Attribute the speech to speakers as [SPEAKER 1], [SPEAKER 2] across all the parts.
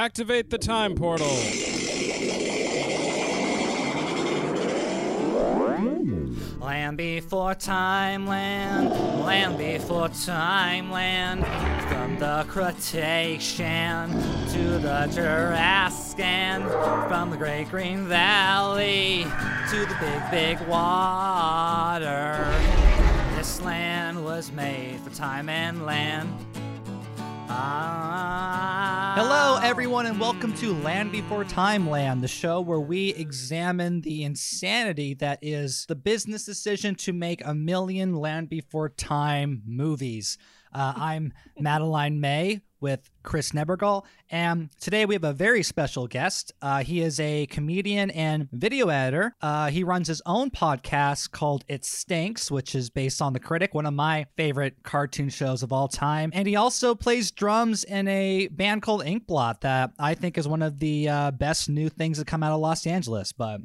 [SPEAKER 1] Activate the time portal.
[SPEAKER 2] Land before time land, land before time land. From the Cretacean to the Jurassic, and from the Great Green Valley to the big, big water. This land was made for time and land. Ah.
[SPEAKER 3] Hello, everyone, and welcome to Land Before Time Land, the show where we examine the insanity that is the business decision to make a million Land Before Time movies. Uh, I'm Madeline May with Chris Nebergal, and today we have a very special guest. Uh, he is a comedian and video editor. Uh, he runs his own podcast called It Stinks, which is based on The Critic, one of my favorite cartoon shows of all time. And he also plays drums in a band called Inkblot that I think is one of the uh, best new things that come out of Los Angeles. But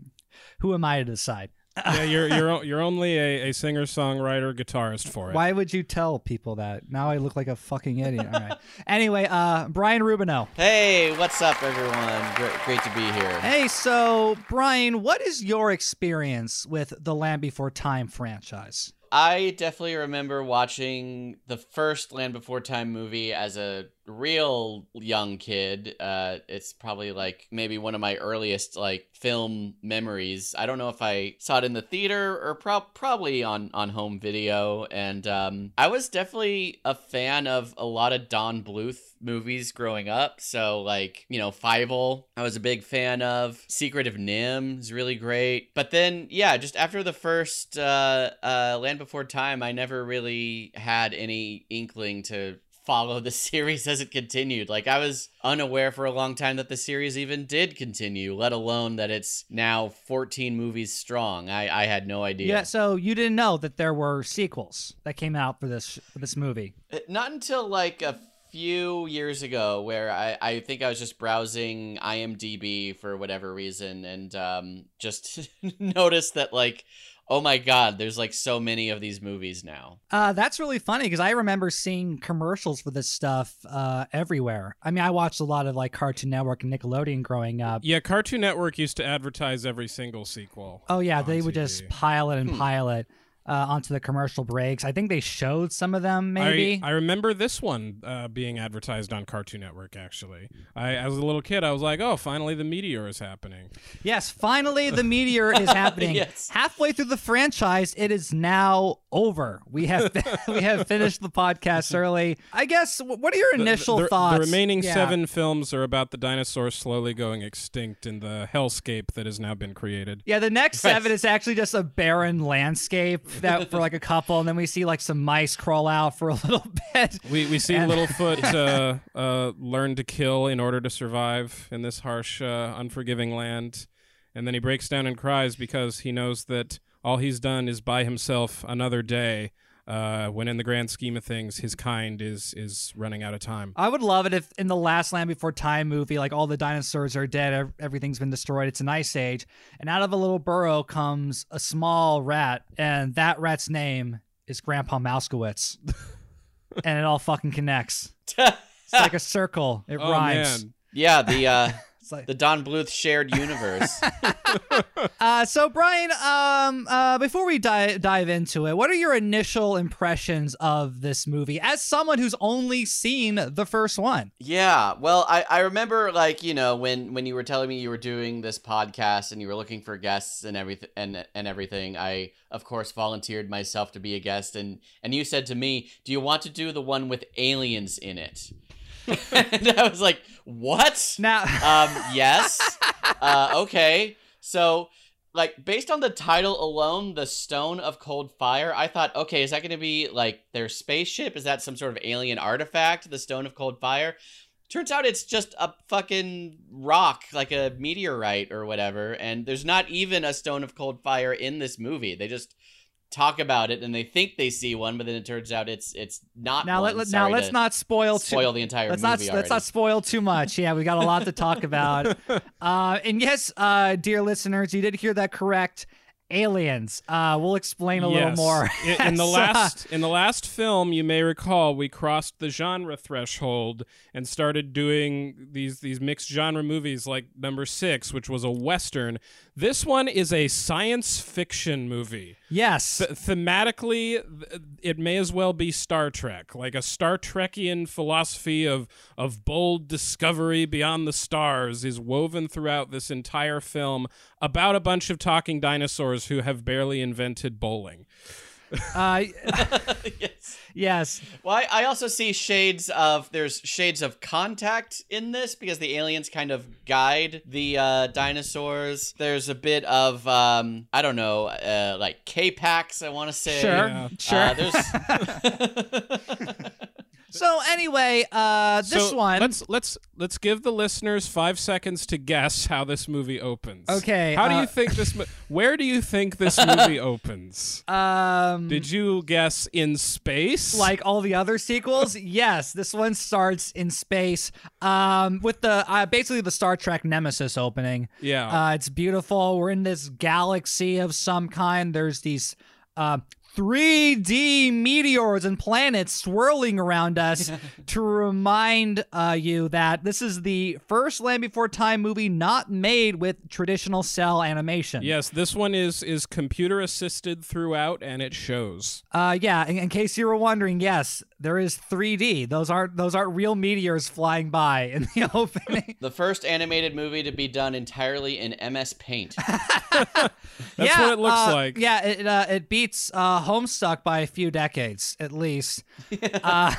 [SPEAKER 3] who am I to decide?
[SPEAKER 1] Yeah, you're you're you're only a, a singer songwriter guitarist for it.
[SPEAKER 3] Why would you tell people that? Now I look like a fucking idiot. All right. Anyway, uh, Brian Rubino.
[SPEAKER 4] Hey, what's up, everyone? Great, great to be here.
[SPEAKER 3] Hey, so Brian, what is your experience with the Land Before Time franchise?
[SPEAKER 4] I definitely remember watching the first Land Before Time movie as a real young kid. Uh, it's probably like maybe one of my earliest like film memories. I don't know if I saw it in the theater or pro- probably on on home video. And um, I was definitely a fan of a lot of Don Bluth movies growing up. So like you know Fievel, I was a big fan of. Secret of NIMH is really great. But then yeah, just after the first uh, uh, Land Before Time, I never really had any inkling to follow the series as it continued. Like I was unaware for a long time that the series even did continue, let alone that it's now 14 movies strong. I, I had no idea.
[SPEAKER 3] Yeah, so you didn't know that there were sequels that came out for this for this movie.
[SPEAKER 4] Uh, Not until like a few years ago where I, I think I was just browsing IMDb for whatever reason and um, just noticed that like oh my god there's like so many of these movies now
[SPEAKER 3] Uh, that's really funny because I remember seeing commercials for this stuff uh, everywhere. I mean, I watched a lot of like Cartoon Network and Nickelodeon growing up.
[SPEAKER 1] Yeah, Cartoon Network used to advertise every single sequel.
[SPEAKER 3] Oh yeah,
[SPEAKER 1] on
[SPEAKER 3] they would just pile it and
[SPEAKER 4] Hmm.
[SPEAKER 3] pile it uh, onto the commercial breaks. I think they showed some of them, maybe.
[SPEAKER 1] I, I remember this one uh, being advertised on Cartoon Network. Actually, I as a little kid, I was like, "Oh, finally, the meteor is happening."
[SPEAKER 3] Yes, finally the meteor is happening.
[SPEAKER 4] Yes.
[SPEAKER 3] Halfway through the franchise, it is now over. We have we have finished the podcast early. I guess what are your initial
[SPEAKER 1] the,
[SPEAKER 3] thoughts?
[SPEAKER 1] The remaining
[SPEAKER 3] Yeah.
[SPEAKER 1] seven films are about the dinosaurs slowly going extinct in the hellscape that has now been created.
[SPEAKER 3] Yeah, the next seven is actually just a barren landscape that for like a couple, and then we see like some mice crawl out for a little bit.
[SPEAKER 1] We we see
[SPEAKER 3] And-
[SPEAKER 1] Littlefoot uh, uh, learn to kill in order to survive in this harsh, uh, unforgiving land, and then he breaks down and cries because he knows that all he's done is buy himself another day. Uh, when in the grand scheme of things, his kind is is running out of time.
[SPEAKER 3] I would love it if in the last Land Before Time movie, like all the dinosaurs are dead, everything's been destroyed, it's an ice age, and out of a little burrow comes a small rat, and that rat's name is Grandpa Mousekewitz. and it all fucking connects. It's like a circle. It
[SPEAKER 1] oh
[SPEAKER 3] rhymes.
[SPEAKER 1] man,
[SPEAKER 4] yeah the uh
[SPEAKER 3] It's like
[SPEAKER 4] the don bluth shared universe
[SPEAKER 3] Uh, so Brian, um, uh, before we dive dive into it, what are your initial impressions of this movie as someone who's only seen the first one?
[SPEAKER 4] Yeah, well, I, I remember like you know when when you were telling me you were doing this podcast and you were looking for guests and everything and and everything. I of course volunteered myself to be a guest and and you said to me, "Do you want to do the one with aliens in it?" and I was like, "What?"
[SPEAKER 3] Now,
[SPEAKER 4] Um, yes. uh, okay. So, like, based on the title alone, the Stone of Cold Fire, I thought, okay, is that going to be like their spaceship? Is that some sort of alien artifact, the Stone of Cold Fire? Turns out it's just a fucking rock, like a meteorite or whatever. And there's not even a Stone of Cold Fire in this movie. They just talk about it and they think they see one, but then it turns out it's it's not.
[SPEAKER 3] now,
[SPEAKER 4] one.
[SPEAKER 3] let now let's not spoil too.
[SPEAKER 4] spoil the entire
[SPEAKER 3] Let's not
[SPEAKER 4] movie
[SPEAKER 3] let's not spoil too much. Yeah, we got a lot to talk about. Uh, and yes, uh, dear listeners, you did hear that correct. aliens. Uh, we'll explain a little more.
[SPEAKER 1] In, in the last in the last film, you may recall, we crossed the genre threshold and started doing these these mixed genre movies like number six, which was a western. This one is a science fiction movie.
[SPEAKER 3] Yes.
[SPEAKER 1] Th- thematically, th- it may as well be Star Trek, like a Star Trekian philosophy of of bold discovery beyond the stars is woven throughout this entire film about a bunch of talking dinosaurs who have barely invented bowling.
[SPEAKER 3] Uh,
[SPEAKER 4] yes.
[SPEAKER 3] yes.
[SPEAKER 4] Well, I, I also see shades of there's shades of contact in this because the aliens kind of guide the uh, dinosaurs. There's a bit of um, I don't know, uh, like K-Pax. I want to say.
[SPEAKER 3] Sure.
[SPEAKER 1] Yeah.
[SPEAKER 3] Sure.
[SPEAKER 4] Uh, there's
[SPEAKER 3] so anyway, uh, this
[SPEAKER 1] So
[SPEAKER 3] one.
[SPEAKER 1] Let's let's let's give the listeners five seconds to guess how this movie opens.
[SPEAKER 3] Okay,
[SPEAKER 1] How do
[SPEAKER 3] uh,
[SPEAKER 1] you think this? Mo- where do you think this movie opens?
[SPEAKER 3] um,
[SPEAKER 1] Did you guess in space?
[SPEAKER 3] like all the other sequels yes this one starts in space um with the uh, basically the star trek nemesis opening
[SPEAKER 1] yeah.
[SPEAKER 3] uh it's beautiful we're in this galaxy of some kind there's these uh 3D meteors and planets swirling around us to remind uh, you that this is the first Land Before Time movie not made with traditional cell animation.
[SPEAKER 1] yes, this one is is computer assisted throughout, and it shows.
[SPEAKER 3] Uh, yeah. In, in case you were wondering, yes, there is 3D. Those aren't those aren't real meteors flying by in the opening.
[SPEAKER 4] the first animated movie to be done entirely in MS Paint.
[SPEAKER 1] That's
[SPEAKER 3] yeah,
[SPEAKER 1] what it looks
[SPEAKER 3] uh,
[SPEAKER 1] like.
[SPEAKER 3] Yeah, it uh, it beats uh, Homestuck by a few decades at least. uh,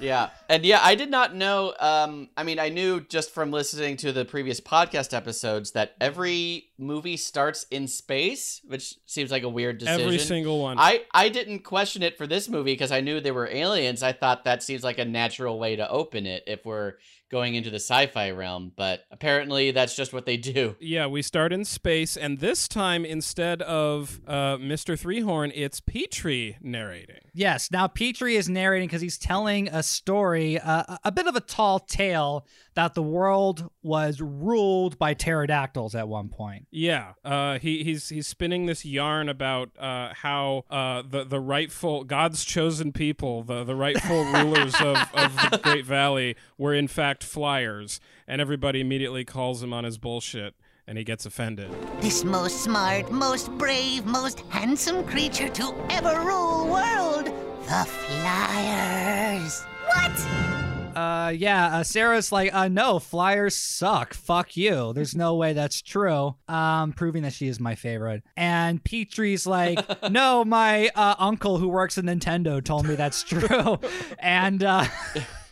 [SPEAKER 4] Yeah, and yeah, I did not know. Um, I mean, I knew just from listening to the previous podcast episodes that every movie starts in space, which seems like a weird decision.
[SPEAKER 1] Every single one.
[SPEAKER 4] I I didn't question it for this movie because I knew there were aliens. I thought that seems like a natural way to open it if we're going into the sci-fi realm, but apparently that's just what they do.
[SPEAKER 1] yeah, we start in space, and this time instead of uh, Mr. Threehorn, it's Petrie narrating.
[SPEAKER 3] yes. Now Petrie is narrating because he's telling a story, uh, a bit of a tall tale that the world was ruled by pterodactyls at one point.
[SPEAKER 1] Yeah, uh, he he's he's spinning this yarn about uh, how uh, the the rightful God's chosen people, the the rightful rulers of, of the Great Valley, were in fact flyers, and everybody immediately calls him on his bullshit, and he gets offended.
[SPEAKER 5] This most smart, most brave, most handsome creature to ever rule the world. The Flyers. What?
[SPEAKER 3] Uh, yeah. Uh, Cera's like, uh, no, flyers suck. Fuck you. There's no way that's true. Um, proving that she is my favorite. And Petrie's like, no, my uh, uncle who works at Nintendo told me that's true, and uh.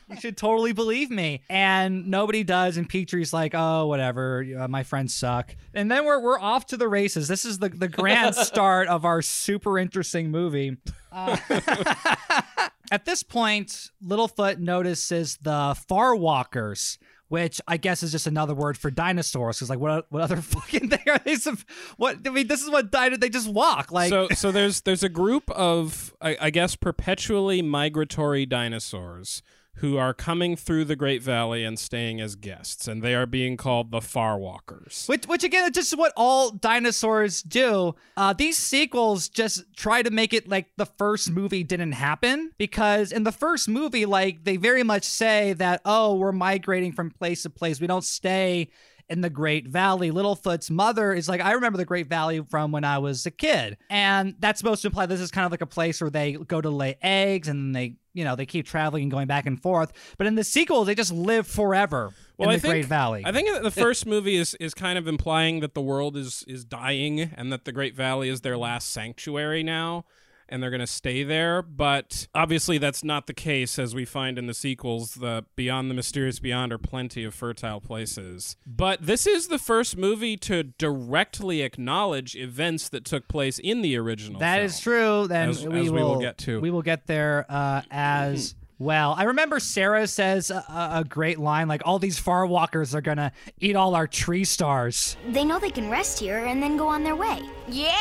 [SPEAKER 3] You should totally believe me. And nobody does. And Petrie's like, oh, whatever. Uh, my friends suck. And then we're, we're off to the races. This is the, the grand start of our super interesting movie. Uh, at this point, Littlefoot notices the Far Walkers, which I guess is just another word for dinosaurs. Because like, what what other fucking thing are they? Some, what I mean, this is what dino they just walk like.
[SPEAKER 1] so so there's there's a group of I, I guess perpetually migratory dinosaurs who are coming through the Great Valley and staying as guests, and they are being called the Farwalkers.
[SPEAKER 3] Which, which again, is just what all dinosaurs do. Uh, these sequels just try to make it like the first movie didn't happen because in the first movie, like they very much say that oh, we're migrating from place to place. We don't stay in the Great Valley. Littlefoot's mother is like, I remember the Great Valley from when I was a kid, and that's supposed to imply this is kind of like a place where they go to lay eggs and they. You know, they keep traveling and going back and forth. But in the sequel, they just live forever
[SPEAKER 1] Well,
[SPEAKER 3] in
[SPEAKER 1] I
[SPEAKER 3] the
[SPEAKER 1] think,
[SPEAKER 3] Great Valley.
[SPEAKER 1] I think the first movie is, is kind of implying that the world is is dying and that the Great Valley is their last sanctuary now and they're going to stay there. But obviously, that's not the case, as we find in the sequels. The Beyond the Mysterious Beyond are plenty of fertile places. But this is the first movie to directly acknowledge events that took place in the original.
[SPEAKER 3] That
[SPEAKER 1] film.
[SPEAKER 3] is true. Then
[SPEAKER 1] As-
[SPEAKER 3] we,
[SPEAKER 1] as
[SPEAKER 3] will,
[SPEAKER 1] we will get to.
[SPEAKER 3] We will get there uh, as well. I remember Cera says a, a great line like, "All these far walkers are gonna eat all our tree stars."
[SPEAKER 6] They know they can rest here and then go on their way.
[SPEAKER 7] Yeah,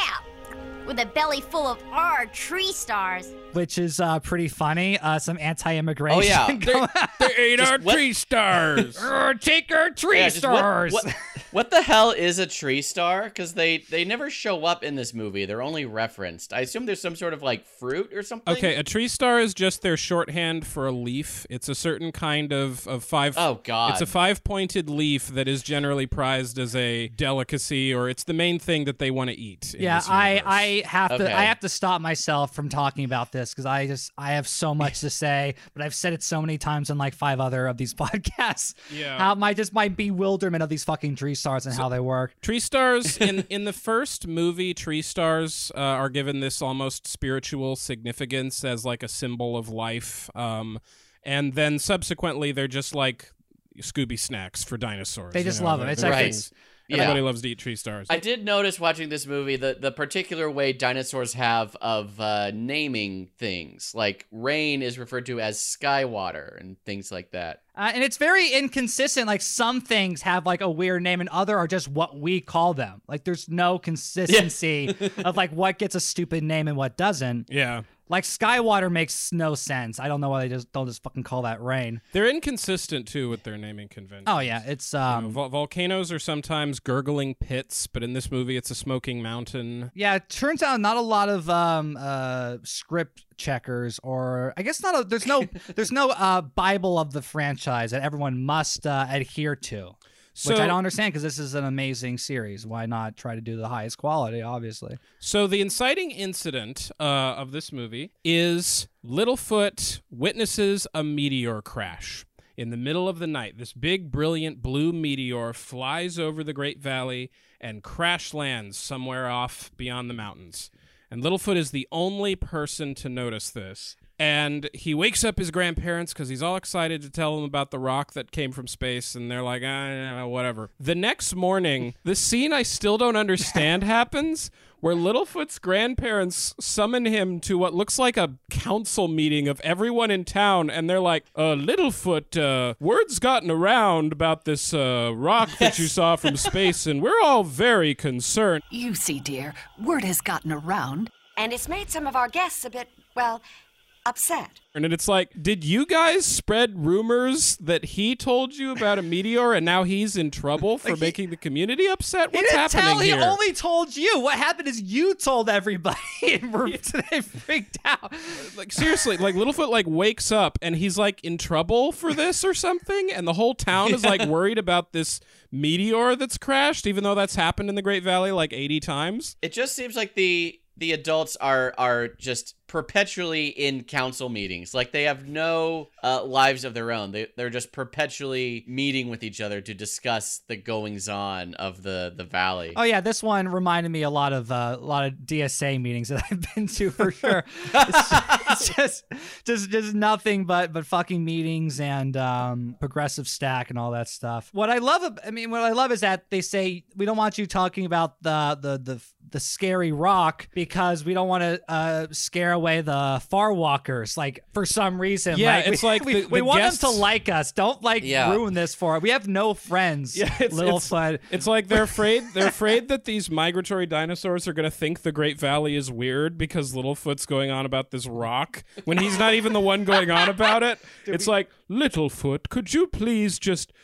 [SPEAKER 7] with a belly full of our tree stars.
[SPEAKER 3] Which is uh, pretty funny. Uh, some anti-immigration.
[SPEAKER 4] Oh, yeah.
[SPEAKER 3] going-
[SPEAKER 1] They ate
[SPEAKER 4] Just
[SPEAKER 1] our
[SPEAKER 4] what-
[SPEAKER 1] tree stars.
[SPEAKER 3] Urgh, take our tree
[SPEAKER 4] Yeah, just what-
[SPEAKER 3] stars.
[SPEAKER 4] what- What the hell is a tree star? Because they they never show up in this movie. They're only referenced. I assume there's some sort of like fruit or something.
[SPEAKER 1] Okay, a tree star is just their shorthand for a leaf. It's a certain kind of, of five.
[SPEAKER 4] Oh God.
[SPEAKER 1] It's a five pointed leaf that is generally prized as a delicacy, or it's the main thing that they want to eat. in
[SPEAKER 3] Yeah,
[SPEAKER 1] this
[SPEAKER 3] I. I have to I have to stop myself from talking about this because I just I have so much to say, but I've said it so many times in like five other of these podcasts.
[SPEAKER 1] Yeah.
[SPEAKER 3] How my just my bewilderment of these fucking tree stars and how they work.
[SPEAKER 1] Tree stars in in the first movie, tree stars uh, are given this almost spiritual significance as like a symbol of life, um, and then subsequently they're just like Scooby snacks for dinosaurs.
[SPEAKER 3] They
[SPEAKER 1] you
[SPEAKER 3] just
[SPEAKER 1] know,
[SPEAKER 3] love them. It's
[SPEAKER 1] they're
[SPEAKER 3] like
[SPEAKER 4] Right.
[SPEAKER 1] Things-
[SPEAKER 4] Yeah.
[SPEAKER 1] Everybody loves to eat tree stars.
[SPEAKER 4] I did notice watching this movie the the particular way dinosaurs have of uh, naming things. Like rain is referred to as sky water and things like that.
[SPEAKER 3] Uh, and it's very inconsistent. Like some things have like a weird name, and other are just what we call them. Like there's no consistency of like what gets a stupid name and what doesn't.
[SPEAKER 1] yeah.
[SPEAKER 3] Like Skywater makes no sense. I don't know why they just don't just fucking call that rain.
[SPEAKER 1] They're inconsistent too with their naming conventions.
[SPEAKER 3] Oh yeah, it's
[SPEAKER 1] You know,
[SPEAKER 3] um
[SPEAKER 1] vol- volcanoes are sometimes gurgling pits, but in this movie, it's a smoking mountain.
[SPEAKER 3] yeah. It turns out not a lot of um uh script checkers or I guess not. A, there's no there's no uh Bible of the franchise that everyone must uh, adhere to.
[SPEAKER 1] So,
[SPEAKER 3] Which I don't understand because this is an amazing series. Why not try to do the highest quality? Obviously.
[SPEAKER 1] So the inciting incident uh, of this movie is Littlefoot witnesses a meteor crash in the middle of the night. This big, brilliant blue meteor flies over the Great Valley and crash lands somewhere off beyond the mountains. And Littlefoot is the only person to notice this. And he wakes up his grandparents because he's all excited to tell them about the rock that came from space, and they're like, ah, whatever. The next morning, the scene I still don't understand happens where Littlefoot's grandparents summon him to what looks like a council meeting of everyone in town, and they're like, uh, Littlefoot, uh, word's gotten around about this uh, rock that you saw from space, and we're all very concerned.
[SPEAKER 8] You see, dear, word has gotten around.
[SPEAKER 9] And it's made some of our guests a bit, well, upset.
[SPEAKER 1] And it's like, did you guys spread rumors that he told you about a meteor and now he's in trouble for
[SPEAKER 3] Like he-
[SPEAKER 1] making the community upset?
[SPEAKER 3] He
[SPEAKER 1] What's
[SPEAKER 3] didn't
[SPEAKER 1] happening
[SPEAKER 3] tell.
[SPEAKER 1] here?
[SPEAKER 3] He only told you. What happened is you told everybody, and we're, they freaked out.
[SPEAKER 1] like seriously, like Littlefoot like wakes up and he's like in trouble for this or something, and the whole town is like worried about this meteor that's crashed, even though that's happened in the Great Valley like eighty times.
[SPEAKER 4] It just seems like the the adults are are just perpetually in council meetings. Like they have no uh, lives of their own. They they're just perpetually meeting with each other to discuss the goings on of the the valley.
[SPEAKER 3] Oh yeah, this one reminded me a lot of uh, a lot of DSA meetings that I've been to for sure. it's, it's just just just nothing but but fucking meetings and um, progressive stack and all that stuff. What I love, I mean, what I love is that they say we don't want you talking about the the the the scary rock because we don't want to uh, scare away the far walkers. Like for some reason,
[SPEAKER 1] Yeah,
[SPEAKER 3] like,
[SPEAKER 1] it's
[SPEAKER 3] we,
[SPEAKER 1] like
[SPEAKER 3] we,
[SPEAKER 1] the-
[SPEAKER 3] we
[SPEAKER 1] the
[SPEAKER 3] want
[SPEAKER 1] guests-
[SPEAKER 3] them to like us. Don't like
[SPEAKER 4] Yeah.
[SPEAKER 3] ruin this for. We have no friends.
[SPEAKER 1] Yeah, it's-
[SPEAKER 3] Littlefoot.
[SPEAKER 1] It's like they're afraid they're afraid that these migratory dinosaurs are going to think the Great Valley is weird because Littlefoot's going on about this rock when he's not even the one going on about it. it's like Littlefoot, could you please just s-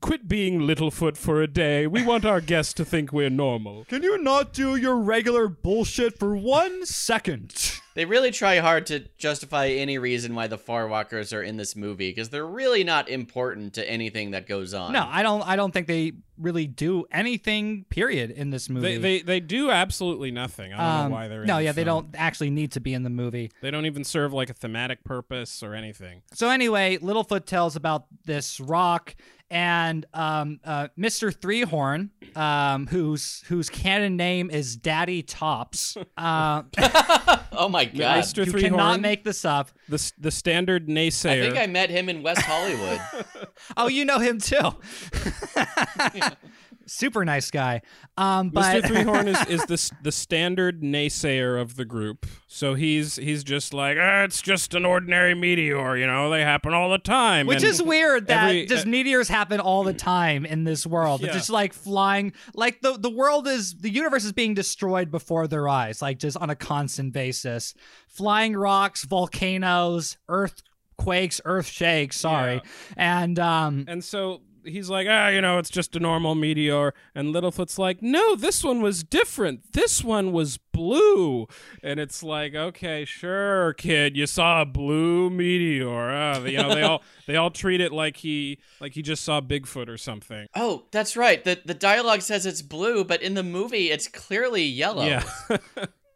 [SPEAKER 1] quit being Littlefoot for a day? We want our guests to think we're normal.
[SPEAKER 3] Can you not do your regular bullshit for one second?
[SPEAKER 4] They really try hard to justify any reason why the Farwalkers are in this movie because they're really not important to anything that goes on.
[SPEAKER 3] No, I don't. I don't think they really do anything. Period in this movie.
[SPEAKER 1] They, they they do absolutely nothing. I don't
[SPEAKER 3] Um,
[SPEAKER 1] know why they're in
[SPEAKER 3] no,
[SPEAKER 1] the
[SPEAKER 3] yeah, they
[SPEAKER 1] film.
[SPEAKER 3] don't actually need to be in the movie.
[SPEAKER 1] They don't even serve like a thematic purpose or anything.
[SPEAKER 3] So anyway, Littlefoot tells about this rock and um, uh, Mr. Threehorn, um, whose whose canon name is Daddy Tops. Uh,
[SPEAKER 4] Oh my god.
[SPEAKER 1] Mr.
[SPEAKER 3] you
[SPEAKER 1] Three
[SPEAKER 3] cannot make this up.
[SPEAKER 1] the the standard naysayer.
[SPEAKER 4] I think I met him in West Hollywood.
[SPEAKER 3] Oh, you know him too. Super nice guy. Um, but
[SPEAKER 1] Mr. Threehorn is, is the the standard naysayer of the group. So he's he's just like, ah, it's just an ordinary meteor, you know, they happen all the time.
[SPEAKER 3] Which
[SPEAKER 1] And
[SPEAKER 3] is weird that
[SPEAKER 1] every-
[SPEAKER 3] just
[SPEAKER 1] uh,
[SPEAKER 3] meteors happen all the time in this world. It's
[SPEAKER 1] Yeah.
[SPEAKER 3] just like flying, like the the world is the universe is being destroyed before their eyes, like just on a constant basis. Flying rocks, volcanoes, earthquakes, earth shakes. Sorry, and um,
[SPEAKER 1] And so he's like, ah, you know, it's just a normal meteor. And Littlefoot's like, no, this one was different. This one was blue. And it's like, okay, sure, kid, you saw a blue meteor. Ah, you know, they all they all treat it like he like he just saw Bigfoot or something.
[SPEAKER 4] Oh, that's right. The the dialogue says it's blue, but in the movie it's clearly yellow.
[SPEAKER 1] Yeah.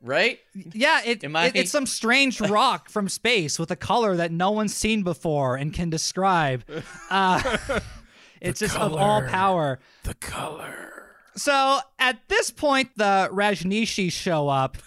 [SPEAKER 4] right?
[SPEAKER 3] Yeah, it,
[SPEAKER 4] Am I-
[SPEAKER 3] it- it's some strange rock from space with a color that no one's seen before and can describe. Uh, it's just of all power.
[SPEAKER 1] the color.
[SPEAKER 3] So at this point, the Rajneeshis show up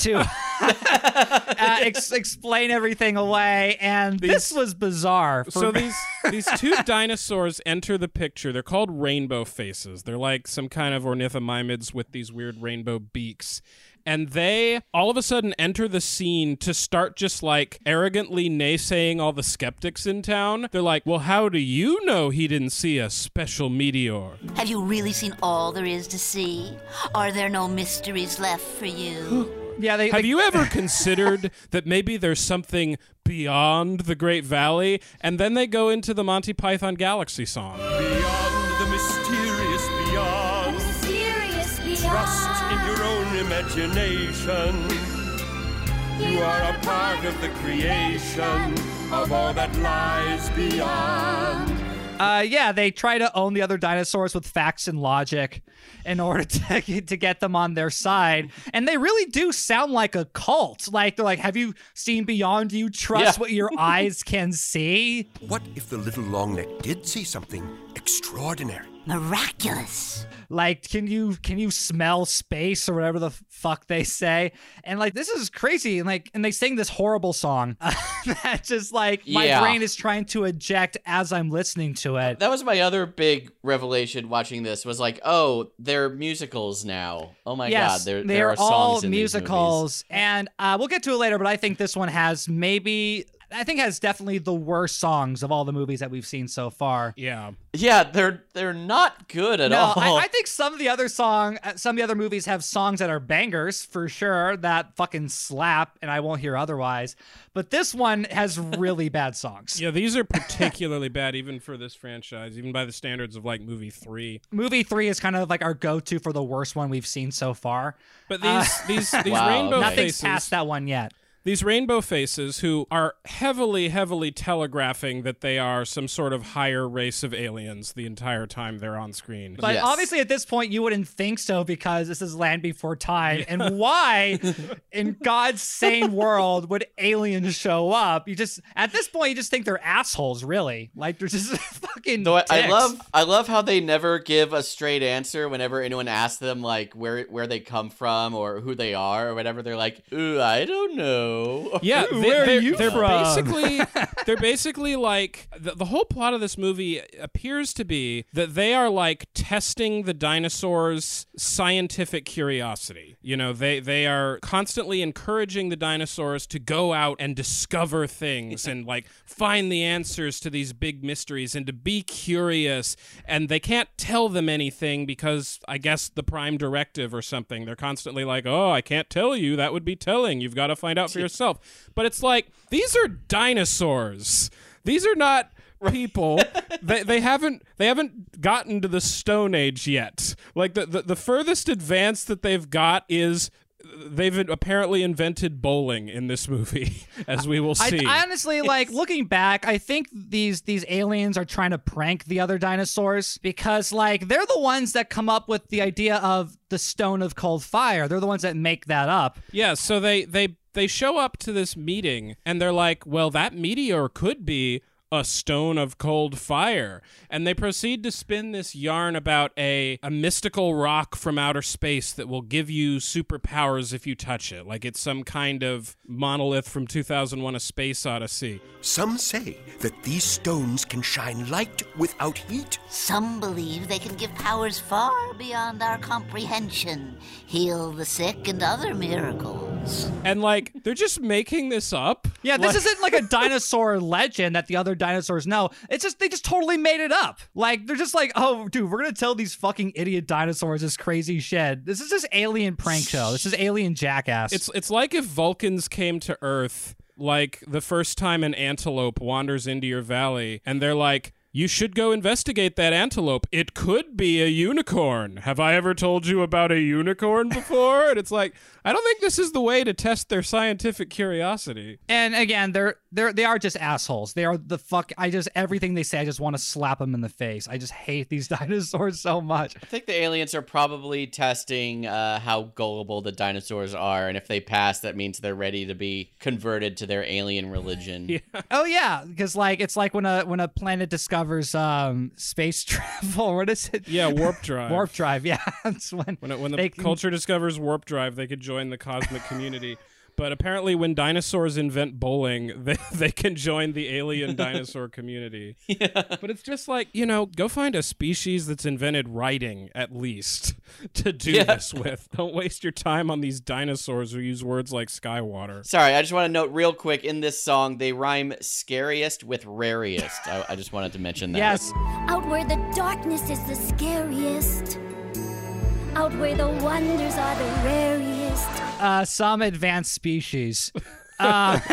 [SPEAKER 3] to uh, ex- explain everything away, and this was bizarre. For
[SPEAKER 1] So
[SPEAKER 3] me.
[SPEAKER 1] these these two dinosaurs enter the picture. They're called rainbow faces. They're like some kind of ornithomimids with these weird rainbow beaks. And they all of a sudden enter the scene to start just like arrogantly naysaying all the skeptics in town. They're like, "Well, how do you know he didn't see a special meteor?"
[SPEAKER 5] Have you really seen all there is to see? Are there no mysteries left for you?
[SPEAKER 3] yeah, they,
[SPEAKER 1] Have
[SPEAKER 3] they-
[SPEAKER 1] you ever considered that maybe there's something beyond the Great Valley? And then they go into the Monty Python Galaxy song.
[SPEAKER 10] Beyond imagination. You are a part of the creation of all that lies beyond.
[SPEAKER 3] Uh, yeah, they try to own the other dinosaurs with facts and logic in order to get, to get them on their side, and they really do sound like a cult. Like they're like, "Have you seen beyond? Do you trust
[SPEAKER 4] Yeah.
[SPEAKER 3] what your eyes can see?"
[SPEAKER 10] What if the little longneck did see something extraordinary?
[SPEAKER 5] Miraculous.
[SPEAKER 3] Like, can you can you smell space or whatever the fuck they say? And like, this is crazy. And like, and they sing this horrible song that just like my
[SPEAKER 4] Yeah.
[SPEAKER 3] brain is trying to eject as I'm listening to it.
[SPEAKER 4] That was my other big revelation watching this was like, oh, they're musicals now. Oh my
[SPEAKER 3] yes,
[SPEAKER 4] god, there,
[SPEAKER 3] they
[SPEAKER 4] there
[SPEAKER 3] are all musicals, and uh, we'll get to it later. But I think this one has maybe, I think has definitely the worst songs of all the movies that we've seen so far.
[SPEAKER 1] Yeah.
[SPEAKER 4] Yeah, they're they're not good at
[SPEAKER 3] no,
[SPEAKER 4] all.
[SPEAKER 3] I, I think some of the other song, uh, some of the other movies have songs that are bangers for sure that fucking slap, and I won't hear otherwise. But this one has really bad songs.
[SPEAKER 1] Yeah, these are particularly bad even for this franchise, even by the standards of like movie 3.
[SPEAKER 3] Movie three is kind of like our go-to for the worst one we've seen so far.
[SPEAKER 1] But these
[SPEAKER 3] Uh,
[SPEAKER 1] these these
[SPEAKER 4] Wow,
[SPEAKER 1] rainbow
[SPEAKER 4] okay.
[SPEAKER 3] Nothing's
[SPEAKER 1] faces
[SPEAKER 3] past that one yet.
[SPEAKER 1] These rainbow faces who are heavily heavily telegraphing that they are some sort of higher race of aliens the entire time they're on screen.
[SPEAKER 3] But
[SPEAKER 4] Yes.
[SPEAKER 3] obviously, at this point, you wouldn't think so because this is Land Before Time. And why, in God's sane world, would aliens show up? You just at this point, you just think they're assholes, really. Like they're just fucking.
[SPEAKER 4] Though I, I love I love how they never give a straight answer whenever anyone asks them like where where they come from or who they are or whatever. They're like, ooh, I don't know.
[SPEAKER 1] Yeah,
[SPEAKER 3] Ooh,
[SPEAKER 1] they,
[SPEAKER 3] are
[SPEAKER 1] they're,
[SPEAKER 3] you
[SPEAKER 1] they're
[SPEAKER 3] from?
[SPEAKER 1] basically they're basically like the, the whole plot of this movie appears to be that they are like testing the dinosaurs' scientific curiosity. You know, they they are constantly encouraging the dinosaurs to go out and discover things and like find the answers to these big mysteries and to be curious. And they can't tell them anything because I guess the prime directive or something. They're constantly like, "Oh, I can't tell you. That would be telling. You've got to find out for yourself." But it's like these are dinosaurs. These are not people they, they haven't they haven't gotten to the stone age yet like the, the the furthest advance that they've got is they've apparently invented bowling in this movie as we will
[SPEAKER 3] I,
[SPEAKER 1] see
[SPEAKER 3] I honestly like looking back. I think these these aliens are trying to prank the other dinosaurs because like they're the ones that come up with the idea of the stone of cold fire. They're the ones that make that up.
[SPEAKER 1] Yeah, so they they they show up to this meeting and they're like, "Well, that meteor could be a stone of cold fire." And they proceed to spin this yarn about a a mystical rock from outer space that will give you superpowers if you touch it. Like it's some kind of monolith from 2001 A Space Odyssey.
[SPEAKER 10] Some say that these stones can shine light without heat.
[SPEAKER 5] Some believe they can give powers far beyond our comprehension, heal the sick, and other miracles.
[SPEAKER 1] And like they're just making this up.
[SPEAKER 3] Yeah, this
[SPEAKER 1] Like-
[SPEAKER 3] isn't like a dinosaur legend that the other dinosaurs know. It's just they just totally made it up. Like they're just like, oh, dude, we're gonna tell these fucking idiot dinosaurs this crazy shit. This is this alien prank show. This is alien jackass.
[SPEAKER 1] It's it's like if Vulcans came to Earth like the first time an antelope wanders into your valley and they're like You should go investigate that antelope. It could be a unicorn. Have I ever told you about a unicorn before? and it's like, I don't think this is the way to test their scientific curiosity.
[SPEAKER 3] And again, they're they're they are just assholes. They are the fuck. I just everything they say, I just want to slap them in the face. I just hate these dinosaurs so much.
[SPEAKER 4] I think the aliens are probably testing uh, how gullible the dinosaurs are, and if they pass, that means they're ready to be converted to their alien religion.
[SPEAKER 1] Yeah.
[SPEAKER 3] Oh yeah, because like it's like when a when a planet discovers um space travel. What is it?
[SPEAKER 1] Yeah, warp drive.
[SPEAKER 3] Warp drive. Yeah, that's when
[SPEAKER 1] When, it, when the
[SPEAKER 3] they
[SPEAKER 1] culture discovers warp drive, they could join the cosmic community. But apparently, when dinosaurs invent bowling, they, they can join the alien dinosaur community.
[SPEAKER 4] Yeah.
[SPEAKER 1] But it's just like, you know, go find a species that's invented writing, at least, to do
[SPEAKER 4] Yeah.
[SPEAKER 1] this with. Don't waste your time on these dinosaurs who use words like Skywater.
[SPEAKER 4] Sorry, I just want to note real quick in this song, they rhyme scariest with rarest. I, I just wanted to mention that.
[SPEAKER 3] Yes.
[SPEAKER 6] Out where the darkness is the scariest. Out where the wonders are the rarest.
[SPEAKER 3] Uh, some advanced species. Uh,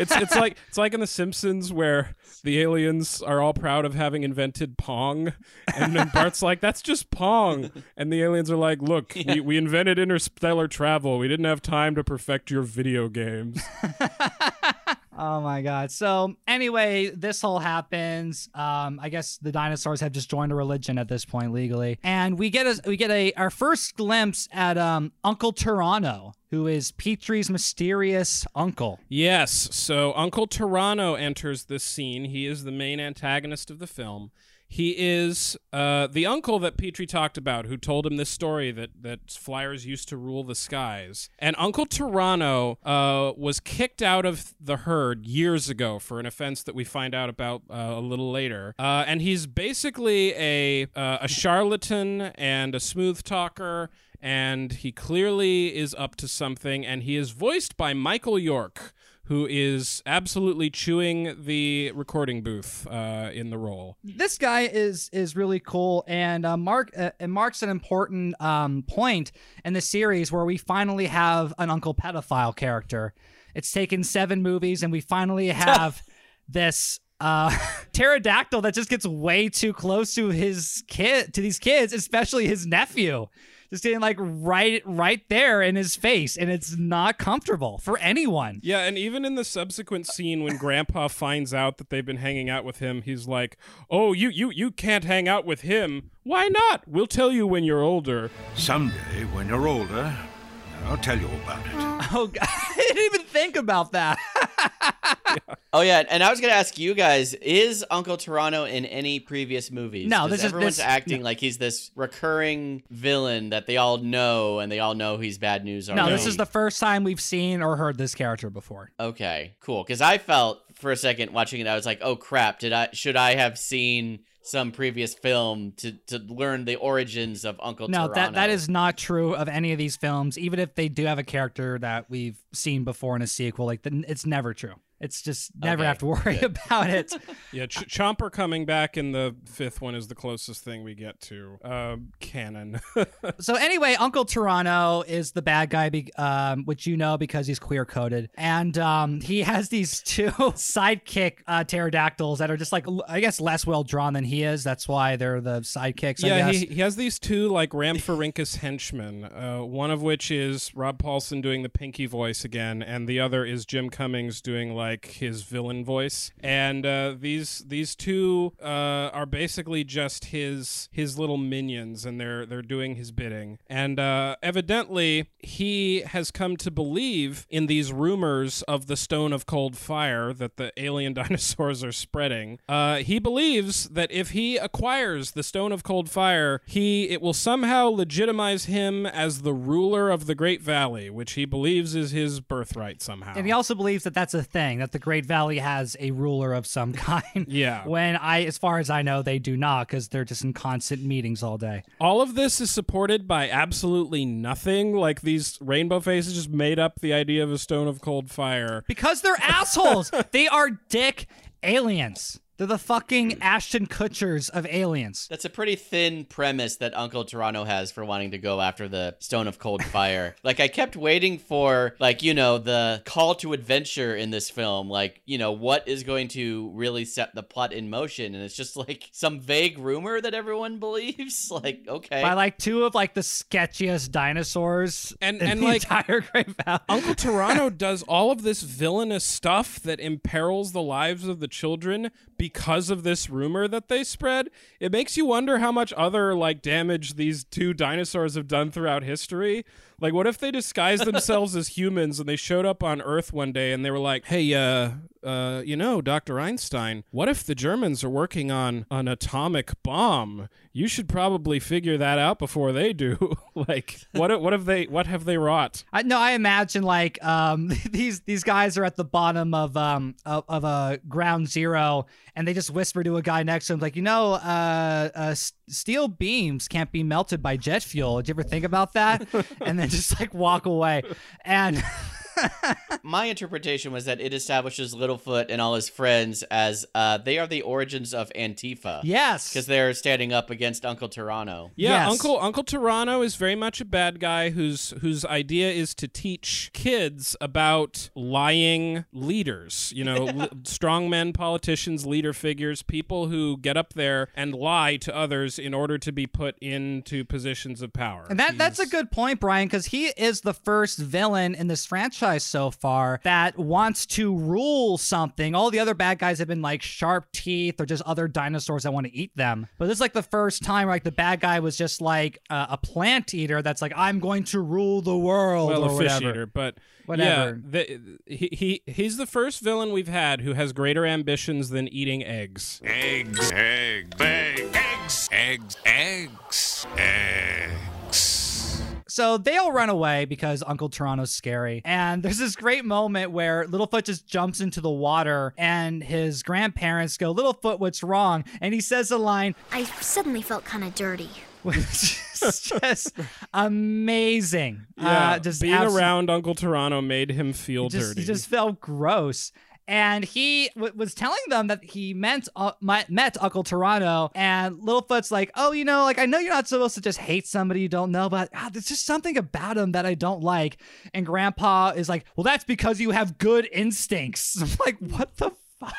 [SPEAKER 1] it's it's like it's like in The Simpsons where the aliens are all proud of having invented Pong, and then Bart's like, "That's just Pong," and the aliens are like, "Look, we, we invented interstellar travel. We didn't have time to perfect your video games."
[SPEAKER 3] Oh my god. So anyway, this all happens. Um, I guess the dinosaurs have just joined a religion at this point legally, and we get a we get a our first glimpse at um Uncle Pterano, who is Petrie's mysterious uncle.
[SPEAKER 1] Yes. So Uncle Pterano enters this scene. He is the main antagonist of the film. He is uh, the uncle that Petrie talked about, who told him this story that that flyers used to rule the skies. And Uncle Pterano uh, was kicked out of the herd years ago for an offense that we find out about uh, a little later. Uh, and he's basically a uh, a charlatan and a smooth talker and he clearly is up to something and he is voiced by Michael York who is absolutely chewing the recording booth uh, in the role.
[SPEAKER 3] This guy is is really cool, and uh, Mark uh, it marks an important um, point in the series where we finally have an uncle pedophile character. It's taken seven movies, and we finally have this uh, pterodactyl that just gets way too close to his kid, to these kids, especially his nephew. Just getting like right, right there in his face, and it's not comfortable for anyone.
[SPEAKER 1] Yeah, and even in the subsequent scene when Grandpa finds out that they've been hanging out with him, he's like, "Oh, you you you can't hang out with him. Why not? We'll tell you when you're older."
[SPEAKER 11] Someday, when you're older, I'll tell you about it.
[SPEAKER 3] Oh, God. I didn't even think about that.
[SPEAKER 4] Oh yeah, and I was gonna ask you guys: Is Uncle Pterano in any previous movies?
[SPEAKER 3] No,
[SPEAKER 4] 'Cause
[SPEAKER 3] this is-
[SPEAKER 4] everyone's
[SPEAKER 3] this-
[SPEAKER 4] acting like he's this recurring villain that they all know, and they all know he's bad news
[SPEAKER 3] No, this is the first time we've seen or heard this character before.
[SPEAKER 4] Okay, cool. Because I felt for a second watching it, I was like, "Oh crap! Did I? Should I have seen some previous film to to learn the origins of Uncle
[SPEAKER 3] No,
[SPEAKER 4] Pterano?"
[SPEAKER 3] that that is not true of any of these films. Even if they do have a character that we've seen before in a sequel, like the, it's never true. It's just never
[SPEAKER 1] Okay,
[SPEAKER 3] have to worry
[SPEAKER 1] good.
[SPEAKER 3] about it.
[SPEAKER 1] Yeah, Ch- Chomper coming back in the fifth one is the closest thing we get to uh, canon.
[SPEAKER 3] so anyway, Uncle Pterano is the bad guy, be- um, which you know because he's queer coded, and um, he has these two sidekick uh, pterodactyls that are just like I guess less well drawn than he is. That's why they're the sidekicks. I
[SPEAKER 1] yeah,
[SPEAKER 3] guess.
[SPEAKER 1] he, he has these two like Rhamphorhynchus henchmen. Uh, one of which is Rob Paulsen doing the Pinky voice again, and the other is Jim Cummings doing like his villain voice. And uh, these these two uh, are basically just his his little minions, and they're they're doing his bidding. And uh, evidently, he has come to believe in these rumors of the Stone of Cold Fire that the alien dinosaurs are spreading. Uh, he believes that if he acquires the Stone of Cold Fire, he it will somehow legitimize him as the ruler of the Great Valley, which he believes is his birthright somehow.
[SPEAKER 3] And he also believes that that's a thing that the Great Valley has a ruler of some kind.
[SPEAKER 1] Yeah.
[SPEAKER 3] When I, as far as I know, they do not because they're just in constant meetings all day.
[SPEAKER 1] All of this is supported by absolutely nothing. Like these rainbow faces just made up the idea of a Stone of Cold Fire.
[SPEAKER 3] Because they're assholes. they are dick aliens. They're the fucking Ashton Kutchers of aliens.
[SPEAKER 4] That's a pretty thin premise that Uncle Pterano has for wanting to go after the Stone of Cold Fire. like I kept waiting for like, you know, the call to adventure in this film, like, you know, what is going to really set the plot in motion and it's just like some vague rumor that everyone believes. like, okay.
[SPEAKER 3] By like two of like the sketchiest dinosaurs
[SPEAKER 1] And-
[SPEAKER 3] in
[SPEAKER 1] and,
[SPEAKER 3] the
[SPEAKER 1] like,
[SPEAKER 3] entire Great Valley.
[SPEAKER 1] Uncle Pterano does all of this villainous stuff that imperils the lives of the children because of this rumor that they spread. It makes you wonder how much other like damage these two dinosaurs have done throughout history. Like what if they disguised themselves as humans and they showed up on Earth one day and they were like, "Hey, uh uh, you know, Dr. Einstein, what if the Germans are working on an atomic bomb? You should probably figure that out before they do. like, what what have they what have they wrought?
[SPEAKER 3] I no, I imagine like um these these guys are at the bottom of um of, of a ground zero and they just whisper to a guy next to him like, you know, uh, uh steel beams can't be melted by jet fuel. Did you ever think about that? and then just like walk away. And
[SPEAKER 4] My interpretation was that it establishes Littlefoot and all his friends as uh, they are the origins of Antifa.
[SPEAKER 3] yes,
[SPEAKER 4] Because they're standing up against Uncle Pterano.
[SPEAKER 1] Yeah,
[SPEAKER 3] Yes.
[SPEAKER 1] Uncle Uncle Pterano is very much a bad guy whose whose idea is to teach kids about lying leaders. You know, l- strongmen, politicians, leader figures, people who get up there and lie to others in order to be put into positions of power.
[SPEAKER 3] And that that's a good point, Brian, because he is the first villain in this franchise so far that wants to rule something. All the other bad guys have been like sharp teeth or just other dinosaurs that want to eat them. But this is like the first time like the bad guy was just like uh, a plant eater that's like I'm going to rule the world
[SPEAKER 1] well,
[SPEAKER 3] or
[SPEAKER 1] a fish
[SPEAKER 3] whatever.
[SPEAKER 1] eater, but
[SPEAKER 3] Whatever.
[SPEAKER 1] Yeah, the, he, he he's the first villain we've had who has greater ambitions than eating eggs.
[SPEAKER 11] eggs. Eggs, eggs, eggs, eggs, eggs, eggs.
[SPEAKER 3] So they all run away because Uncle Pterano's scary. And there's this great moment where Littlefoot just jumps into the water and his grandparents go, Littlefoot, what's wrong? And he says a line,
[SPEAKER 6] I suddenly felt kind of dirty.
[SPEAKER 3] which is just amazing.
[SPEAKER 1] Yeah,
[SPEAKER 3] uh, just
[SPEAKER 1] being
[SPEAKER 3] abso-
[SPEAKER 1] around Uncle Pterano made him feel
[SPEAKER 3] just,
[SPEAKER 1] dirty.
[SPEAKER 3] He just felt gross. And he w- was telling them that he meant uh, met, met Uncle Pterano, and Littlefoot's like, "Oh, you know, like I know you're not supposed to just hate somebody you don't know, but ah, there's just something about him that I don't like." And Grandpa is like, "Well, that's because you have good instincts." I'm like, "What the fuck?"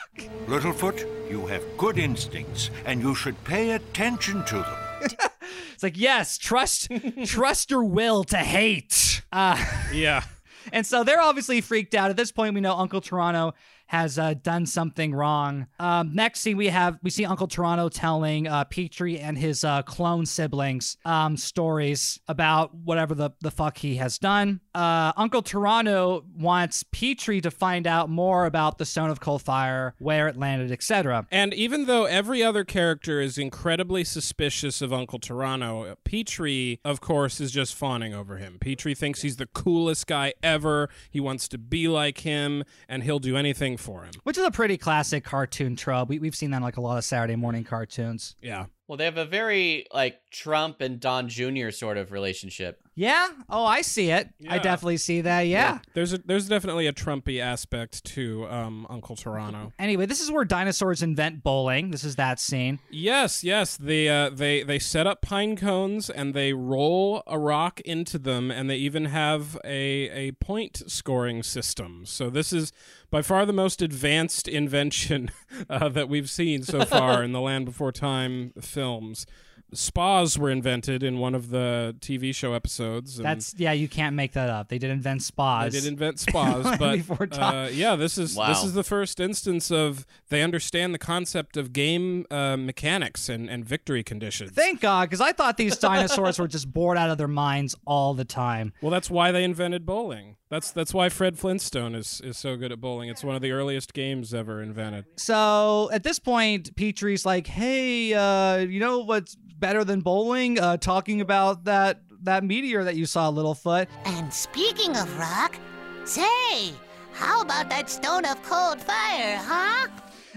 [SPEAKER 11] Littlefoot, you have good instincts, and you should pay attention to them.
[SPEAKER 3] It's like, yes, trust, trust your will to hate. Uh,
[SPEAKER 1] yeah.
[SPEAKER 3] And so they're obviously freaked out. At this point, we know Uncle Pterano has uh, done something wrong. Um, next scene, we have we see Uncle Pterano telling uh, Petrie and his uh, clone siblings um, stories about whatever the, the fuck he has done. Uh, Uncle Pterano wants Petrie to find out more about the Stone of Cold Fire, where it landed, etc.
[SPEAKER 1] And even though every other character is incredibly suspicious of Uncle Pterano, Petrie, of course, is just fawning over him. Petrie thinks he's the coolest guy ever. He wants to be like him, and he'll do anything for him.
[SPEAKER 3] Which is a pretty classic cartoon trope. We, we've seen that in like a lot of Saturday morning cartoons.
[SPEAKER 1] Yeah.
[SPEAKER 4] Well, they have a very like Trump and Don Jr. sort of relationship.
[SPEAKER 3] Yeah. Oh, I see it. I definitely see that. yeah.
[SPEAKER 1] There's a, there's definitely a Trumpy aspect to um, Uncle Pterano.
[SPEAKER 3] Anyway, this is where dinosaurs invent bowling. This is that scene.
[SPEAKER 1] Yes, yes. They uh, they they set up pine cones and they roll a rock into them, and they even have a a point scoring system. So this is by far the most advanced invention uh, that we've seen so far in the Land Before Time films. Spas were invented in one of the TV show episodes. And
[SPEAKER 3] That's yeah, you can't make that up. They did invent spas.
[SPEAKER 1] They did invent spas, but uh, yeah, this is this is the first instance of they understand the concept of game uh, mechanics and, and victory conditions.
[SPEAKER 3] Thank God, because I thought these dinosaurs were just bored out of their minds all the time.
[SPEAKER 1] well, that's why they invented bowling. That's that's why Fred Flintstone is, is so good at bowling. It's one of the earliest games ever invented.
[SPEAKER 3] So at this point, Petrie's like, "Hey, uh, you know what's better than bowling? Uh, talking about that that meteor that you saw, Littlefoot."
[SPEAKER 5] And speaking of rock, say, how about that stone of cold fire, huh?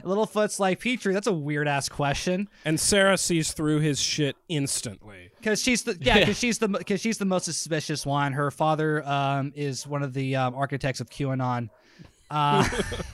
[SPEAKER 3] Littlefoot's like, "Petrie, that's a weird ass question."
[SPEAKER 1] And Cera sees through his shit instantly.
[SPEAKER 3] Because she's the yeah, because she's the because she's the most suspicious one. Her father um, is one of the um, architects of QAnon. Uh,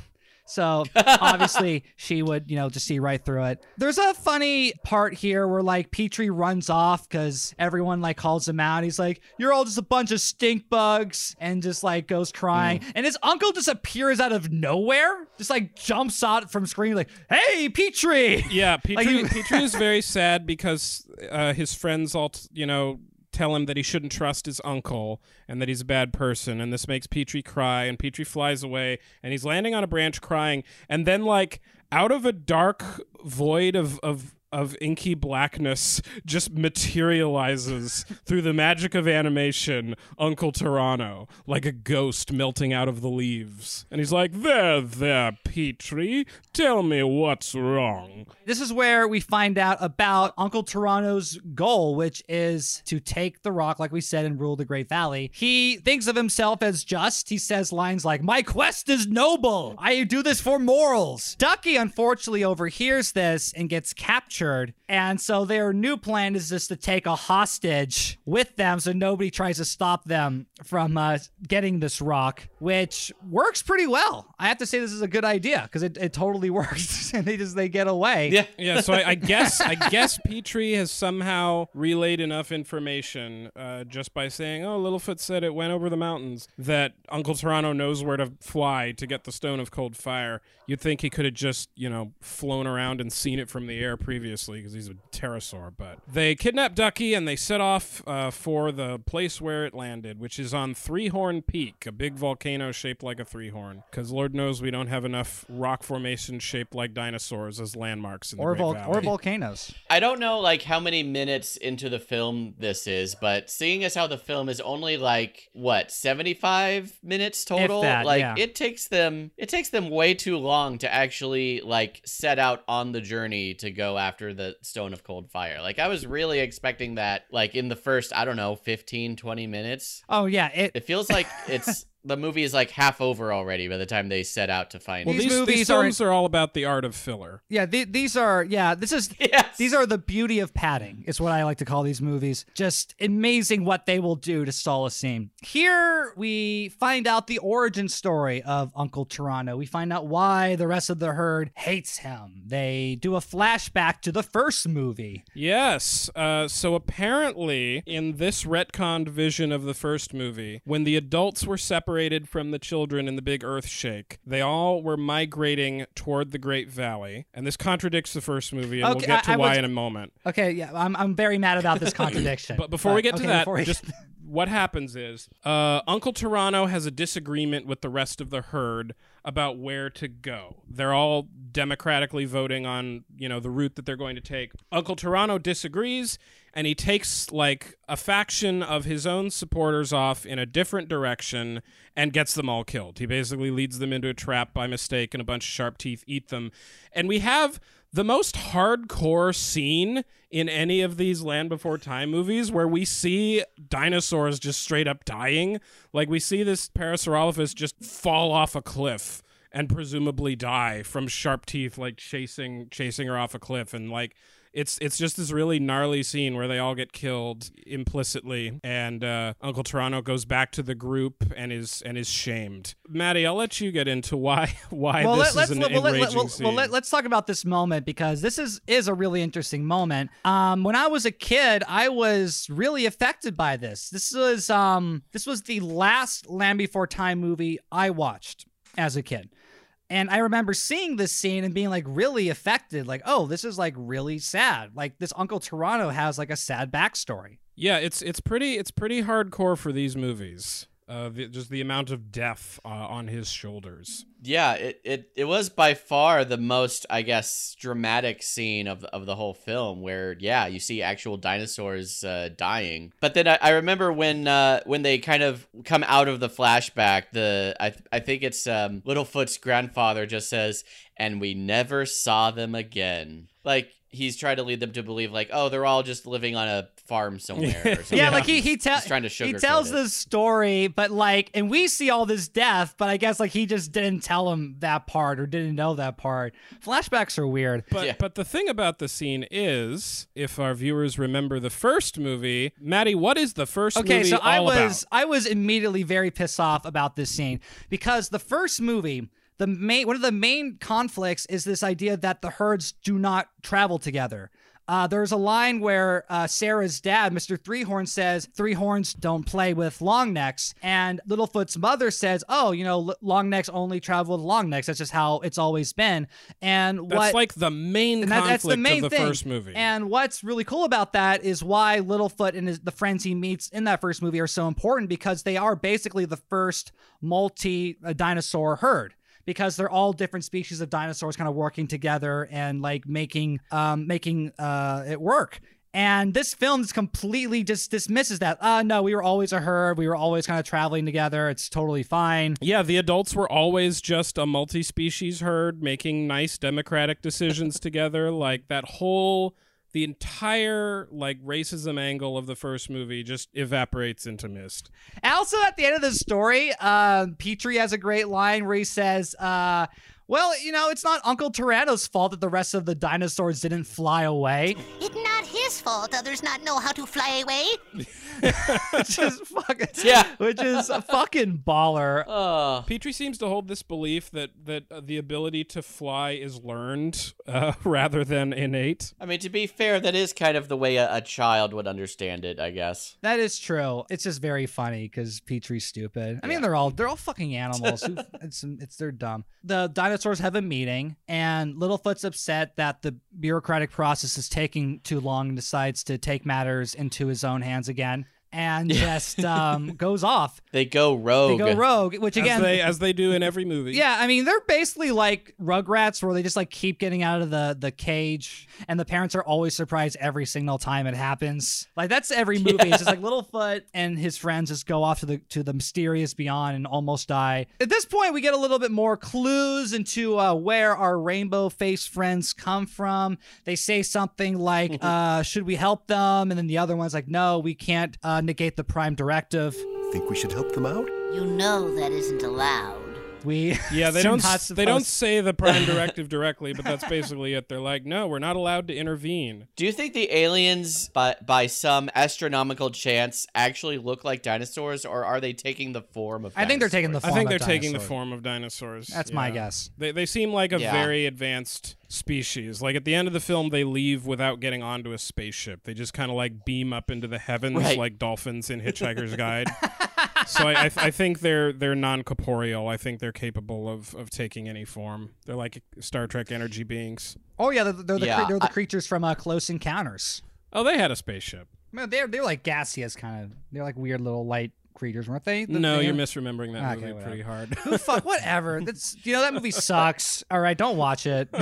[SPEAKER 3] So obviously she would, you know, just see right through it. There's a funny part here where like Petrie runs off because everyone like calls him out. He's like, "You're all just a bunch of stink bugs," and just like goes crying. And his uncle just appears out of nowhere, just like jumps out from screen like, "Hey, Petrie!"
[SPEAKER 1] Yeah, Petrie,
[SPEAKER 3] he-
[SPEAKER 1] Petrie is very sad because uh, his friends all, t- you know, tell him that he shouldn't trust his uncle and that he's a bad person. And this makes Petrie cry. And Petrie flies away and he's landing on a branch crying. And then, like, out of a dark void of, of, of inky blackness just materializes through the magic of animation Uncle Pterano like a ghost melting out of the leaves. And he's like, There, there, Petrie, tell me what's wrong.
[SPEAKER 3] This is where we find out about Uncle Pterano's goal, which is to take the rock, like we said, and rule the Great Valley. He thinks of himself as just. He says lines like, My quest is noble. I do this for morals. Ducky unfortunately overhears this and gets captured. And so their new plan is just to take a hostage with them so nobody tries to stop them from uh, getting this rock, which works pretty well. I have to say this is a good idea because it, it totally works. and they just they get away.
[SPEAKER 4] Yeah.
[SPEAKER 1] Yeah, so I, I guess I guess Petrie has somehow relayed enough information uh, just by saying, "Oh, Littlefoot said it went over the mountains." That Uncle Pterano knows where to fly to get the Stone of Cold Fire. You'd think he could have just, you know, flown around and seen it from the air previously because he's a pterosaur. But they kidnap Ducky and they set off uh, for the place where it landed, which is on Three Horn Peak, a big volcano shaped like a three horn. Because Lord knows we don't have enough rock formations shaped like dinosaurs as landmarks in the
[SPEAKER 3] Or,
[SPEAKER 1] Great
[SPEAKER 3] vol-
[SPEAKER 1] Valley.
[SPEAKER 3] or volcanoes.
[SPEAKER 4] I don't know like how many minutes into the film this is, but seeing as how the film is only like what, 75 minutes total,
[SPEAKER 3] that,
[SPEAKER 4] like
[SPEAKER 3] yeah.
[SPEAKER 4] it takes them it takes them way too long to actually like set out on the journey to go after the Stone of Cold Fire. Like I was really expecting that like in the first, I don't know, 15 20 minutes.
[SPEAKER 3] Oh yeah, it
[SPEAKER 4] It feels like it's the movie is like half over already by the time they set out to find
[SPEAKER 1] Well.
[SPEAKER 3] These
[SPEAKER 1] these,
[SPEAKER 3] movies
[SPEAKER 1] these
[SPEAKER 3] are-
[SPEAKER 1] films are all about the art of filler.
[SPEAKER 3] Yeah, the, these are yeah. This is
[SPEAKER 4] Yes.
[SPEAKER 3] these are the beauty of padding. Is what I like to call these movies. Just amazing what they will do to stall a scene. Here we find out the origin story of Uncle Pterano. We find out why the rest of the herd hates him. They do a flashback to the first movie.
[SPEAKER 1] Yes. Uh, so apparently, in this retconned vision of the first movie, when the adults were separated from the children in the big earth shake, they all were migrating toward the Great Valley. And this contradicts the first movie, and we'll
[SPEAKER 3] Okay,
[SPEAKER 1] get to
[SPEAKER 3] I- I
[SPEAKER 1] why
[SPEAKER 3] was-
[SPEAKER 1] in a moment.
[SPEAKER 3] Okay, yeah, I'm I'm very mad about this contradiction.
[SPEAKER 1] But before we get to
[SPEAKER 3] okay,
[SPEAKER 1] that,
[SPEAKER 3] we-
[SPEAKER 1] just what happens is uh, Uncle Pterano has a disagreement with the rest of the herd about where to go. They're all democratically voting on, you know, the route that they're going to take. Uncle Pterano disagrees and he takes like a faction of his own supporters off in a different direction and gets them all killed. He basically leads them into a trap by mistake and a bunch of sharp teeth eat them. And we have the most hardcore scene in any of these Land Before Time movies where we see dinosaurs just straight up dying. Like we see this Parasaurolophus just fall off a cliff and presumably die from sharp teeth like chasing chasing her off a cliff and like it's it's just this really gnarly scene where they all get killed implicitly and uh, Uncle Pterano goes back to the group and is and is shamed. Maddie, I'll let you get into why why
[SPEAKER 3] well,
[SPEAKER 1] this
[SPEAKER 3] let,
[SPEAKER 1] is an
[SPEAKER 3] let,
[SPEAKER 1] enraging
[SPEAKER 3] well,
[SPEAKER 1] scene.
[SPEAKER 3] well, let, us talk about this moment because this is is a really interesting moment. Um, when I was a kid, I was really affected by this. This was um, this was the last Land Before Time movie I watched as a kid. And I remember seeing this scene and being like really affected, like, oh, this is like really sad. Like this Uncle Pterano has like a sad backstory.
[SPEAKER 1] Yeah, it's it's pretty it's pretty hardcore for these movies. Uh, the, just the amount of death uh, on his shoulders.
[SPEAKER 4] Yeah, it, it it was by far the most, I guess, dramatic scene of of the whole film, where yeah, you see actual dinosaurs uh, dying. But then I, I remember when uh, when they kind of come out of the flashback, the I I think it's um, Littlefoot's grandfather just says, "And we never saw them again." Like he's trying to lead them to believe, like, oh, they're all just living on a farm somewhere. Or something.
[SPEAKER 3] Yeah, like he he, te-
[SPEAKER 4] He's trying to
[SPEAKER 3] he tells
[SPEAKER 4] it.
[SPEAKER 3] this story, but like, and we see all this death, but I guess like he just didn't tell him that part or didn't know that part. Flashbacks are weird.
[SPEAKER 1] But
[SPEAKER 4] Yeah.
[SPEAKER 1] but the thing about the scene is, if our viewers remember the first movie, Maddie, what is the first
[SPEAKER 3] Okay,
[SPEAKER 1] movie
[SPEAKER 3] so
[SPEAKER 1] all
[SPEAKER 3] I was
[SPEAKER 1] about?
[SPEAKER 3] I was immediately very pissed off about this scene because the first movie the main one of the main conflicts is this idea that the herds do not travel together. Uh, there's a line where uh, Cera's dad, Mr. Threehorn, says three horns don't play with long necks, and Littlefoot's mother says, "Oh, you know, l- long necks only travel with long necks. That's just how it's always been." And
[SPEAKER 1] That's like the main
[SPEAKER 3] that-
[SPEAKER 1] conflict
[SPEAKER 3] that's the main
[SPEAKER 1] of the
[SPEAKER 3] thing.
[SPEAKER 1] first movie.
[SPEAKER 3] And what's really cool about that is why Littlefoot and his, the friends he meets in that first movie are so important because they are basically the first multi uh, dinosaur herd. Because they're all different species of dinosaurs kind of working together and like making um, making uh, it work. And this film just completely just dismisses that. Uh no, we were always a herd. We were always kind of traveling together. It's totally fine.
[SPEAKER 1] Yeah, the adults were always just a multi species herd making nice democratic decisions together. Like that whole the entire like racism angle of the first movie just evaporates into mist.
[SPEAKER 3] Also at the end of the story, uh, Petrie has a great line where he says, uh, well, you know, it's not Uncle Pterano's fault that the rest of the dinosaurs didn't fly away.
[SPEAKER 5] It's not his fault others not know how to fly away.
[SPEAKER 3] which is fucking
[SPEAKER 4] Yeah.
[SPEAKER 3] which is a fucking baller.
[SPEAKER 4] Oh.
[SPEAKER 1] Petrie seems to hold this belief that that uh, the ability to fly is learned uh, rather than innate.
[SPEAKER 4] I mean, to be fair, that is kind of the way a, a child would understand it, I guess.
[SPEAKER 3] That is true. It's just very funny because Petrie's stupid. I mean,
[SPEAKER 4] Yeah.
[SPEAKER 3] they're all they're all fucking animals. Who- it's it's they're dumb. The dinosaurs have a meeting, and Littlefoot's upset that the bureaucratic process is taking too long and decides to take matters into his own hands again, and just um, goes off.
[SPEAKER 4] They go rogue.
[SPEAKER 3] They go rogue, which again,
[SPEAKER 1] as they as they do in every movie.
[SPEAKER 3] yeah, I mean they're basically like Rugrats, where they just like keep getting out of the the cage, and the parents are always surprised every single time it happens. Like that's every movie. It's just like Littlefoot and his friends just go off to the to the mysterious beyond and almost die. At this point, we get a little bit more clues into uh, where our rainbow face friends come from. They say something like, uh, "Should we help them?" And then the other one's like, "No, we can't uh, negate the prime directive."
[SPEAKER 12] Think we should help them out?
[SPEAKER 5] You know that isn't allowed.
[SPEAKER 3] We
[SPEAKER 1] Yeah, they
[SPEAKER 3] do
[SPEAKER 1] don't s- they don't say the prime directive directly, but that's basically it. They're like, "No, we're not allowed to intervene."
[SPEAKER 4] Do you think the aliens, by by some astronomical chance, actually look like dinosaurs, or are they taking the form of?
[SPEAKER 3] I think they're taking the
[SPEAKER 1] I
[SPEAKER 3] form
[SPEAKER 1] think they're
[SPEAKER 3] of
[SPEAKER 1] taking the form of dinosaurs.
[SPEAKER 3] That's my guess.
[SPEAKER 1] They they seem like a
[SPEAKER 4] Yeah.
[SPEAKER 1] very advanced species. Like at the end of the film, they leave without getting onto a spaceship. They just kind of like beam up into the heavens
[SPEAKER 4] Right.
[SPEAKER 1] like dolphins in Hitchhiker's Guide. So I, I, I think they're they're non corporeal. I think they're capable of, of taking any form. They're like Star Trek energy beings.
[SPEAKER 3] Oh yeah, they're, they're the
[SPEAKER 4] Yeah,
[SPEAKER 3] cre- they're the
[SPEAKER 4] I-
[SPEAKER 3] creatures from uh, Close Encounters.
[SPEAKER 1] Oh, they had a spaceship.
[SPEAKER 3] Man, they're they're like gaseous kind of. They're like weird little light creatures, weren't they? The-
[SPEAKER 1] no,
[SPEAKER 3] they-
[SPEAKER 1] you're misremembering that ah,
[SPEAKER 3] Okay,
[SPEAKER 1] movie
[SPEAKER 3] whatever.
[SPEAKER 1] pretty hard.
[SPEAKER 3] Who fuck whatever. That's you know that movie sucks. All right, don't watch it.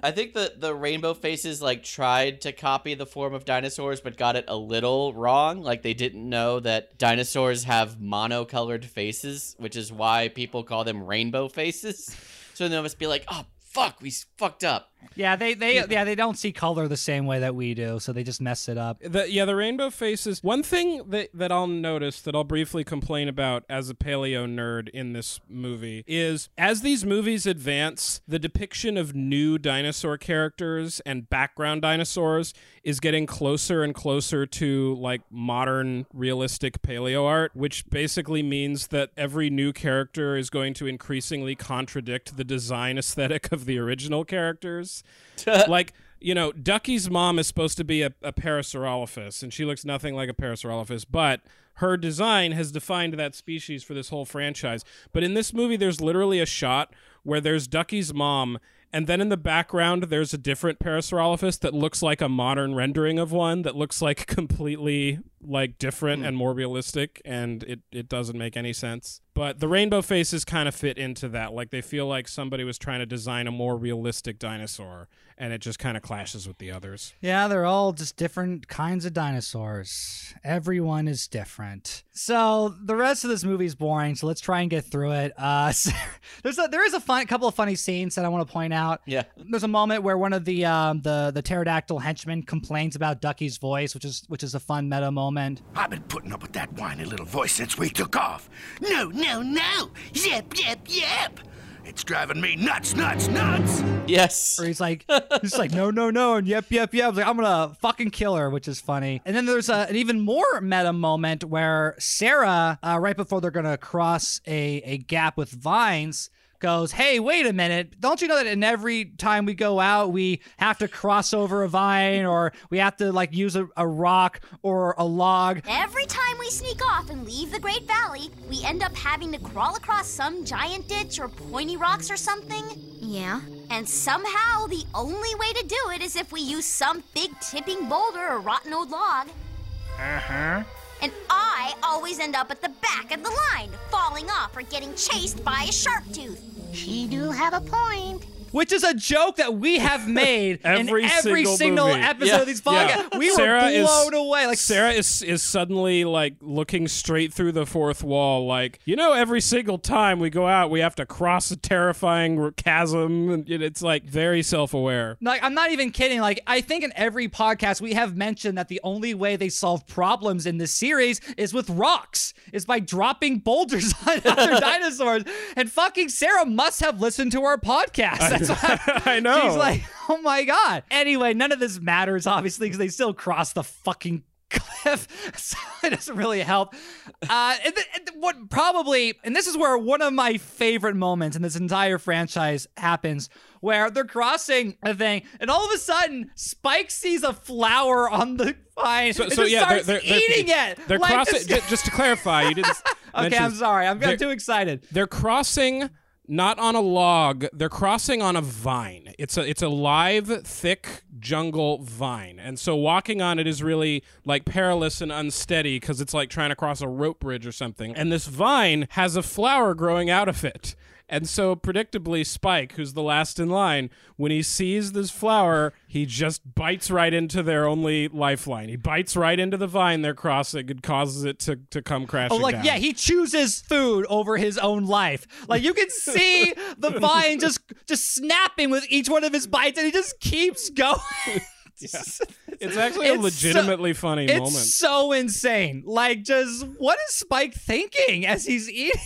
[SPEAKER 4] I think the the rainbow faces like tried to copy the form of dinosaurs, but got it a little wrong. Like they didn't know that dinosaurs have monocolored faces, which is why people call them rainbow faces. So they must be like, "Oh fuck, we fucked up."
[SPEAKER 3] Yeah, they they yeah they don't see color the same way that we do, so they just mess it up.
[SPEAKER 1] The, yeah, the rainbow faces. One thing that, that I'll notice that I'll briefly complain about as a paleo nerd in this movie is as these movies advance, the depiction of new dinosaur characters and background dinosaurs is getting closer and closer to like modern realistic paleo art, which basically means that every new character is going to increasingly contradict the design aesthetic of the original characters. like you know, Ducky's mom is supposed to be a, a Parasaurolophus, and she looks nothing like a Parasaurolophus, but her design has defined that species for this whole franchise. But in this movie, there's literally a shot where there's Ducky's mom, and then in the background, there's a different Parasaurolophus that looks like a modern rendering of one that looks like completely like different and more realistic, and it, it doesn't make any sense. But the rainbow faces kind of fit into that. Like they feel like somebody was trying to design a more realistic dinosaur, and it just kind of clashes with the others.
[SPEAKER 3] Yeah, they're all just different kinds of dinosaurs. Everyone is different. So the rest of this movie is boring. So let's try and get through it. Uh, so there's a, there is a fun couple of funny scenes that I want to point out.
[SPEAKER 4] Yeah.
[SPEAKER 3] There's a moment where one of the um, the the pterodactyl henchmen complains about Ducky's voice, which is which is a fun meta moment.
[SPEAKER 11] I've been putting up with that whiny little voice since we took off.
[SPEAKER 5] No, no, no! Yep, yep, yep!
[SPEAKER 11] It's driving me nuts, nuts, nuts!
[SPEAKER 4] Yes.
[SPEAKER 3] Or he's like, he's like, no, no, no, and yep, yep, yep. I was like, I'm gonna fucking kill her, which is funny. And then there's a, an even more meta moment where Cera, uh, right before they're gonna cross a, a gap with vines, goes, Hey, wait a minute. Don't you know that in every time we go out, we have to cross over a vine or we have to like use a, a rock or a log?
[SPEAKER 7] Every time we sneak off and leave the Great Valley, we end up having to crawl across some giant ditch or pointy rocks or something.
[SPEAKER 6] Yeah.
[SPEAKER 7] And somehow the only way to do it is if we use some big tipping boulder or rotten old log.
[SPEAKER 6] Uh huh.
[SPEAKER 7] And I always end up at the back of the line, falling off or getting chased by a sharp tooth.
[SPEAKER 5] She do have a point.
[SPEAKER 3] Which is a joke that we have made
[SPEAKER 1] Every
[SPEAKER 3] in every
[SPEAKER 1] single
[SPEAKER 3] single episode
[SPEAKER 1] Yeah.
[SPEAKER 3] of these podcasts.
[SPEAKER 1] Yeah.
[SPEAKER 3] We
[SPEAKER 1] Cera
[SPEAKER 3] were
[SPEAKER 1] is-
[SPEAKER 3] blown away. Like
[SPEAKER 1] Cera is is suddenly like looking straight through the fourth wall, like you know, every single time we go out, we have to cross a terrifying chasm, and it's like very self aware.
[SPEAKER 3] Like I'm not even kidding. Like I think in every podcast we have mentioned that the only way they solve problems in this series is with rocks, is by dropping boulders on other dinosaurs. And fucking Cera must have listened to our podcast. That's why
[SPEAKER 1] I know.
[SPEAKER 3] she's like, oh my god. Anyway, none of this matters obviously because they still cross the fucking cliff, so it doesn't really help. Uh, and th- and th- what probably, and this is where one of my favorite moments in this entire franchise happens, where they're crossing a thing, and all of a sudden, Spike sees a flower on the vine
[SPEAKER 1] So,
[SPEAKER 3] and
[SPEAKER 1] so yeah, they're,
[SPEAKER 3] starts
[SPEAKER 1] they're, they're-
[SPEAKER 3] eating it.
[SPEAKER 1] They're
[SPEAKER 3] like
[SPEAKER 1] crossing. just to clarify, you didn't.
[SPEAKER 3] okay, I'm sorry. I'm, I'm too excited.
[SPEAKER 1] They're crossing not on a log. They're crossing on a vine. It's a it's a live, thick jungle vine, and so walking on it is really like perilous and unsteady because it's like trying to cross a rope bridge or something. And this vine has a flower growing out of it. And so, predictably, Spike, who's the last in line, when he sees this flower, he just bites right into their only lifeline. He bites right into the vine they're crossing and causes it to, to come crashing
[SPEAKER 3] Oh, like
[SPEAKER 1] down.
[SPEAKER 3] yeah, he chooses food over his own life. Like you can see the vine just just snapping with each one of his bites, and he just keeps going.
[SPEAKER 1] It's actually a
[SPEAKER 3] It's so-
[SPEAKER 1] legitimately funny
[SPEAKER 3] it's
[SPEAKER 1] moment.
[SPEAKER 3] so insane. Like, just what is Spike thinking as he's eating?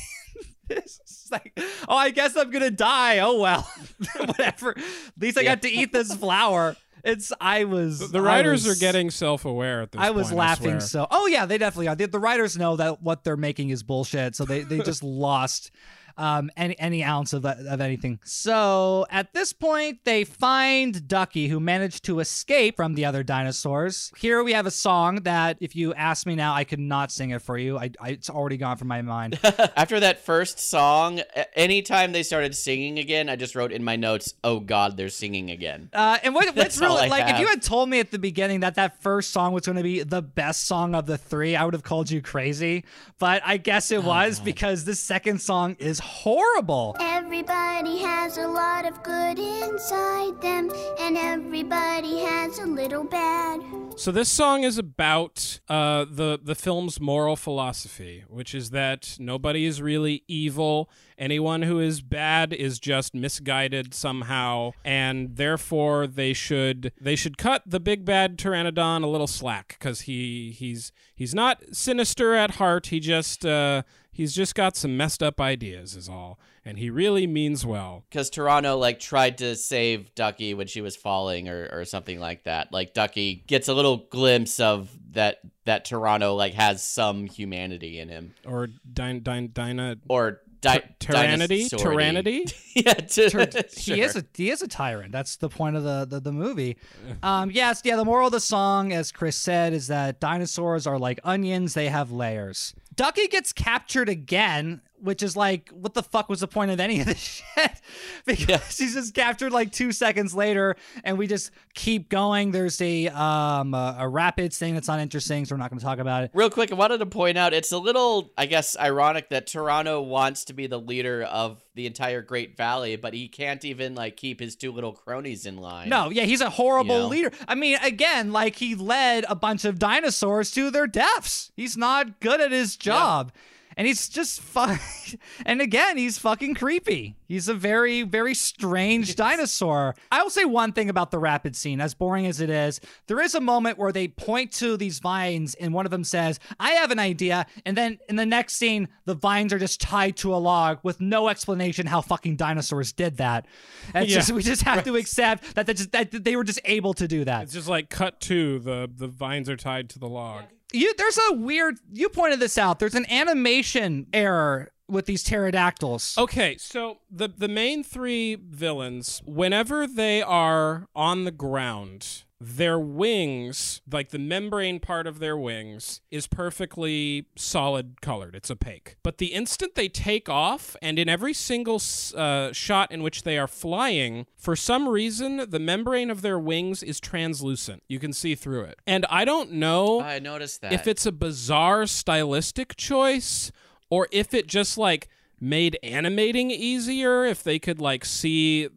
[SPEAKER 3] This? It's like, oh, I guess I'm gonna die. Oh well, whatever. At least I got to eat this flower. It's I was
[SPEAKER 1] the
[SPEAKER 3] I
[SPEAKER 1] writers
[SPEAKER 3] was-
[SPEAKER 1] are getting self-aware at this
[SPEAKER 3] I was
[SPEAKER 1] point,
[SPEAKER 3] laughing
[SPEAKER 1] swear.
[SPEAKER 3] so. Oh yeah, they definitely are. The, the writers know that what they're making is bullshit, so they they just lost um any any ounce of of anything. So at this point, they find Ducky, who managed to escape from the other dinosaurs. Here we have a song that, if you ask me now, I could not sing it for you. I, I it's already gone from my mind.
[SPEAKER 4] After that first song, anytime they started singing again, I just wrote in my notes, "Oh God, they're singing again."
[SPEAKER 3] Uh, and what, what's really like, if you had told me at the beginning that that first song was going to be the best song of the three, I would have called you crazy. But I guess
[SPEAKER 4] Oh,
[SPEAKER 3] it was because the second song is horrible.
[SPEAKER 6] Everybody has a lot of good inside them, and everybody has a little bad.
[SPEAKER 1] So this song is about uh, the the film's moral philosophy, which is that nobody is really evil. Anyone who is bad is just misguided somehow, and therefore they should they should cut the big bad pteranodon a little slack because he he's he's not sinister at heart. He just uh, he's just got some messed up ideas, is all, and he really means well.
[SPEAKER 4] Because Pterano like tried to save Ducky when she was falling, or, or something like that. Like Ducky gets a little glimpse of that that Pterano like has some humanity in him,
[SPEAKER 1] Or Dina Dina Dina
[SPEAKER 4] or di-
[SPEAKER 1] Tyrannity?
[SPEAKER 4] dinosaur-y.
[SPEAKER 1] Tyrannity?
[SPEAKER 4] yeah, t-
[SPEAKER 3] He is a he is a tyrant. That's the point of the the, the movie. Um, yes, yeah. The moral of the song, as Chris said, is that dinosaurs are like onions; they have layers. Ducky gets captured again, which is like, what the fuck was the point of any of this shit? because he's just captured like two seconds later, and we just keep going. There's a um a, a rapids thing that's not interesting, so we're not going to talk about it.
[SPEAKER 4] Real quick, I wanted to point out it's a little, I guess, ironic that Pterano wants to be the leader of the entire Great Valley, but he can't even like keep his two little cronies in line.
[SPEAKER 3] No, yeah, he's a horrible
[SPEAKER 4] You know?
[SPEAKER 3] leader. I mean, again, like he led a bunch of dinosaurs to their deaths. He's not good at his job. And he's just fun. and again, he's fucking creepy. He's a very, very strange dinosaur. I will say one thing about the rapid scene, as boring as it is. There is a moment where they point to these vines, and one of them says, I have an idea. And then in the next scene, the vines are just tied to a log with no explanation how fucking dinosaurs did that. It's
[SPEAKER 1] Yeah.
[SPEAKER 3] just, we just have to accept that, they just, that they were just able to do that.
[SPEAKER 1] It's just like cut to the the vines are tied to the log.
[SPEAKER 3] You there's a weird you pointed this out. There's an animation error with these pterodactyls?
[SPEAKER 1] Okay, so the the main three villains, whenever they are on the ground, their wings, like the membrane part of their wings, is perfectly solid colored. It's opaque. But the instant they take off, and in every single uh, shot in which they are flying, for some reason, the membrane of their wings is translucent. You can see through it. And I don't know
[SPEAKER 4] I noticed that.
[SPEAKER 1] if it's a bizarre stylistic choice or if it just like made animating easier if they could like see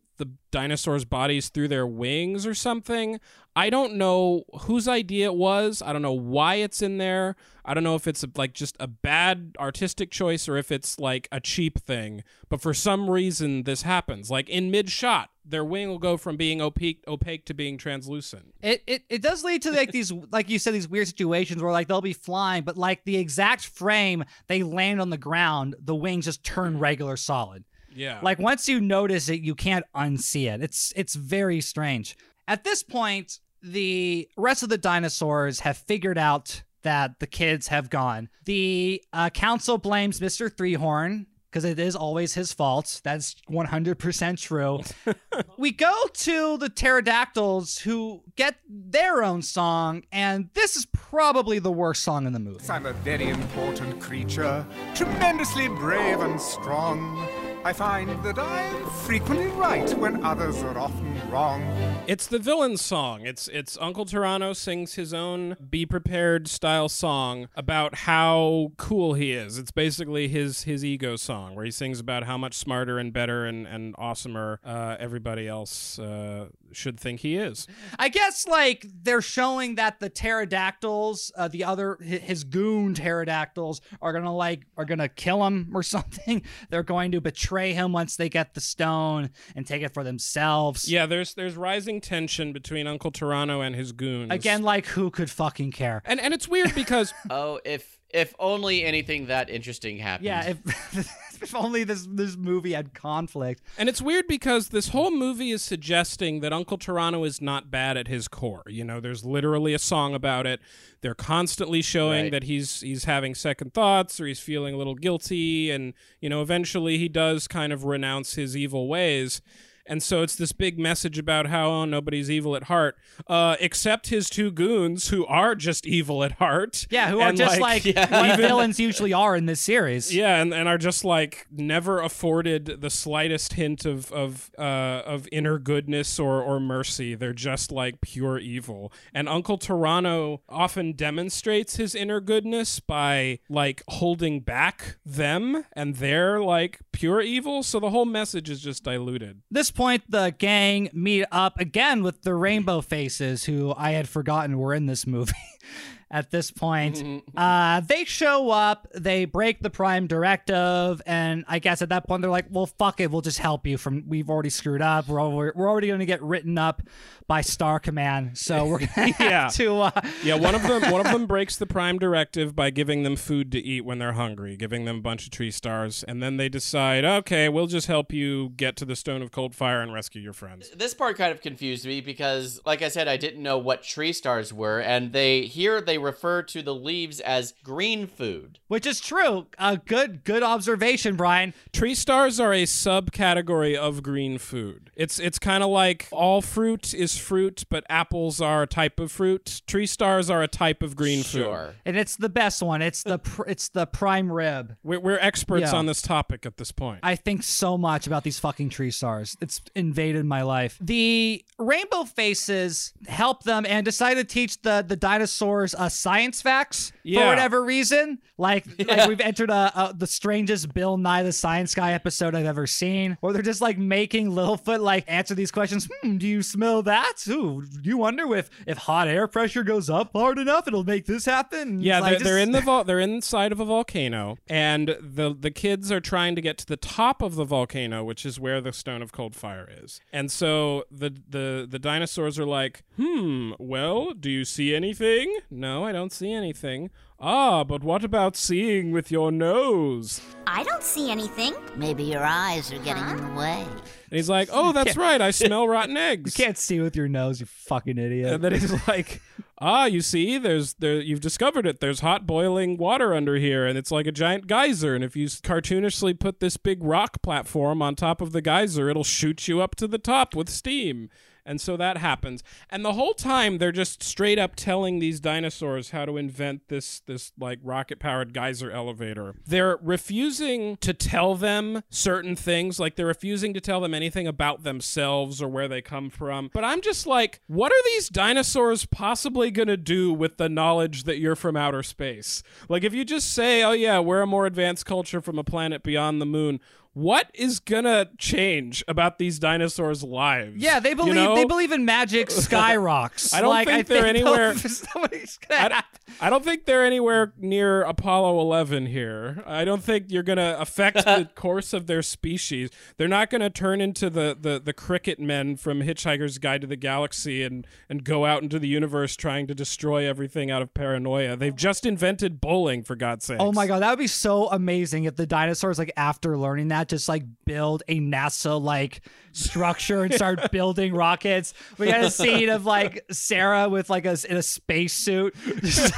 [SPEAKER 1] dinosaurs bodies through their wings or something. I don't know whose idea it was. I don't know why it's in there. I don't know if it's like just a bad artistic choice or if it's like a cheap thing. But for some reason this happens. Like in mid shot their wing will go from being opaque opaque to being translucent.
[SPEAKER 3] It, it it does lead to like these like you said these weird situations where like they'll be flying but like the exact frame they land on the ground the wings just turn mm-hmm. regular solid.
[SPEAKER 1] Yeah
[SPEAKER 3] Like once you notice it you can't unsee it. It's it's very strange. At this point the rest of the dinosaurs have figured out that the kids have gone. The uh, council blames Mr. Threehorn because it is always his fault. That's 100% true. we go to the pterodactyls who get their own song, and this is probably the worst song in the movie.
[SPEAKER 12] I'm a very important creature, tremendously brave and strong. I find that I'm frequently right when others are often wrong.
[SPEAKER 1] It's the villain song. It's it's Uncle Pterano sings his own "Be Prepared" style song about how cool he is. It's basically his his ego song where he sings about how much smarter and better and and awesomer uh, everybody else uh, should think he is.
[SPEAKER 3] I guess like they're showing that the pterodactyls, uh, the other his goon pterodactyls, are gonna like are gonna kill him or something. They're going to betray him once they get the stone and take it for themselves.
[SPEAKER 1] Yeah, there's there's rising tension between Uncle Pterano and his goons.
[SPEAKER 3] Again, like who could fucking care?
[SPEAKER 1] and and it's weird because
[SPEAKER 4] oh, if if only anything that interesting happened.
[SPEAKER 3] Yeah, if, if only this this movie had conflict.
[SPEAKER 1] And it's weird because this whole movie is suggesting that Uncle Pterano is not bad at his core. You know, there's literally a song about it. They're constantly showing
[SPEAKER 4] Right.
[SPEAKER 1] that he's he's having second thoughts or he's feeling a little guilty and you know, eventually he does kind of renounce his evil ways. And so it's this big message about how oh, nobody's evil at heart, uh, except his two goons who are just evil at heart.
[SPEAKER 3] Yeah, who are just like, what villains usually are in this series.
[SPEAKER 1] yeah, and, and are just like never afforded the slightest hint of of uh, of inner goodness or or mercy. They're just like pure evil. And Uncle Pterano often demonstrates his inner goodness by like holding back them and their like pure evil. So the whole message is just diluted.
[SPEAKER 3] this point, the gang meet up again with the Rainbow Faces, who I had forgotten were in this movie. At this point, uh, they show up, they break the Prime Directive, and I guess at that point they're like, "Well, fuck it, we'll just help you." From we've already screwed up, we're over, we're already going to get written up by Star Command, so we're gonna
[SPEAKER 1] Yeah.
[SPEAKER 3] to. Uh,
[SPEAKER 1] Yeah, one of them one of them breaks the prime directive by giving them food to eat when they're hungry, giving them a bunch of tree stars, and then they decide, okay, we'll just help you get to the Stone of Cold Fire and rescue your friends.
[SPEAKER 4] This part kind of confused me because, like I said, I didn't know what tree stars were, and they here they refer to the leaves as green food.
[SPEAKER 3] which is true. A good, good observation, Brian.
[SPEAKER 1] Tree stars are a subcategory of green food. It's it's kind of like all fruit is fruit, but apples are a type of fruit. Tree stars are a type of green
[SPEAKER 4] Sure.
[SPEAKER 1] food.
[SPEAKER 3] And it's the best one. It's the pr- it's the prime rib.
[SPEAKER 1] We're, we're experts
[SPEAKER 3] Yeah.
[SPEAKER 1] on this topic at this point.
[SPEAKER 3] I think so much about these fucking tree stars. It's invaded my life. The rainbow faces help them and decide to teach the the dinosaurs uh, science facts for whatever reason. Like, like we've entered a, a the strangest Bill Nye the Science Guy episode I've ever seen, where they're just like making Littlefoot like answer these questions. Hmm, do you smell that? Ooh, do you wonder if if hot air pressure goes up hard enough, it'll make this happen?
[SPEAKER 1] Yeah,
[SPEAKER 3] Like,
[SPEAKER 1] they're, they're in the vol- they're inside of a volcano, and the the kids are trying to get to the top of the volcano, which is where the Stone of Cold Fire is. And so the the the dinosaurs are like, "Hmm, well, do you see anything? No, I don't see anything. Ah, but what about seeing with your nose?"
[SPEAKER 7] I don't see anything.
[SPEAKER 5] Maybe your eyes are getting in the way.
[SPEAKER 1] And he's like, "Oh, that's right. I smell rotten eggs."
[SPEAKER 3] You can't see with your nose, you fucking idiot.
[SPEAKER 1] And then he's like, ah, you see, there's there you've discovered it. There's hot boiling water under here, and it's like a giant geyser. And if you s- cartoonishly put this big rock platform on top of the geyser, it'll shoot you up to the top with steam. And so that happens. And the whole time they're just straight up telling these dinosaurs how to invent this this like rocket powered geyser elevator. They're refusing to tell them certain things, like they're refusing to tell them anything about themselves or where they come from. But I'm just like, what are these dinosaurs possibly going to do with the knowledge that you're from outer space? Like if you just say, "Oh yeah, we're a more advanced culture from a planet beyond the moon." What is gonna change about these dinosaurs' lives?
[SPEAKER 3] Yeah, they
[SPEAKER 1] You
[SPEAKER 3] believe
[SPEAKER 1] know?
[SPEAKER 3] they believe in magic sky rocks.
[SPEAKER 1] I don't
[SPEAKER 3] like,
[SPEAKER 1] think
[SPEAKER 3] I
[SPEAKER 1] they're
[SPEAKER 3] think
[SPEAKER 1] anywhere-
[SPEAKER 3] gonna
[SPEAKER 1] I, don't- I don't think they're anywhere near Apollo 11 here. I don't think you're going to affect the course of their species. They're not going to turn into the, the, the cricket men from Hitchhiker's Guide to the Galaxy and, and go out into the universe trying to destroy everything out of paranoia. They've just invented bowling, for God's sake.
[SPEAKER 3] Oh my god, that would be so amazing if the dinosaurs, like after learning that, just like build a NASA like structure and start building rockets. We got a scene of like Cera with like a in a spacesuit. just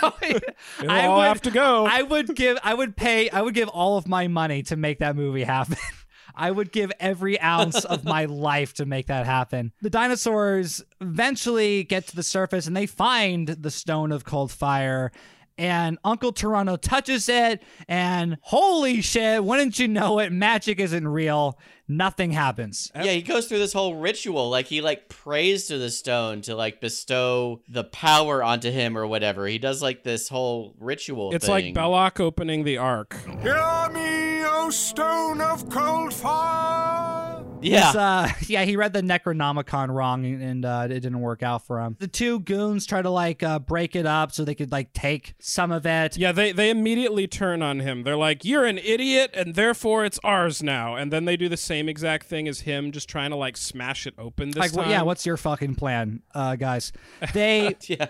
[SPEAKER 3] going.
[SPEAKER 1] It'll all have to go.
[SPEAKER 3] I would give. I would pay. I would give all of my money to make that movie happen. I would give every ounce of my life to make that happen. The dinosaurs eventually get to the surface and they find the stone of cold fire. And Uncle Pterano touches it, and holy shit, wouldn't you know it? Magic isn't real. Nothing happens.
[SPEAKER 4] Yeah, he goes through this whole ritual. Like he like prays to the stone to like bestow the power onto him or whatever. He does like this whole ritual.
[SPEAKER 1] It's
[SPEAKER 4] thing.
[SPEAKER 1] like Belloq opening the Ark.
[SPEAKER 12] Hear me, O stone of cold fire!
[SPEAKER 4] Yeah.
[SPEAKER 3] Uh, yeah, he read the Necronomicon wrong and uh, it didn't work out for him. The two goons try to like uh, break it up so they could like take some of it.
[SPEAKER 1] Yeah, they, they immediately turn on him. They're like, You're an idiot, and therefore it's ours now. And then they do the same exact thing as him, just trying to like smash it open this
[SPEAKER 3] like,
[SPEAKER 1] time.
[SPEAKER 3] wh- yeah, what's your fucking plan, uh, guys? They,
[SPEAKER 4] yeah.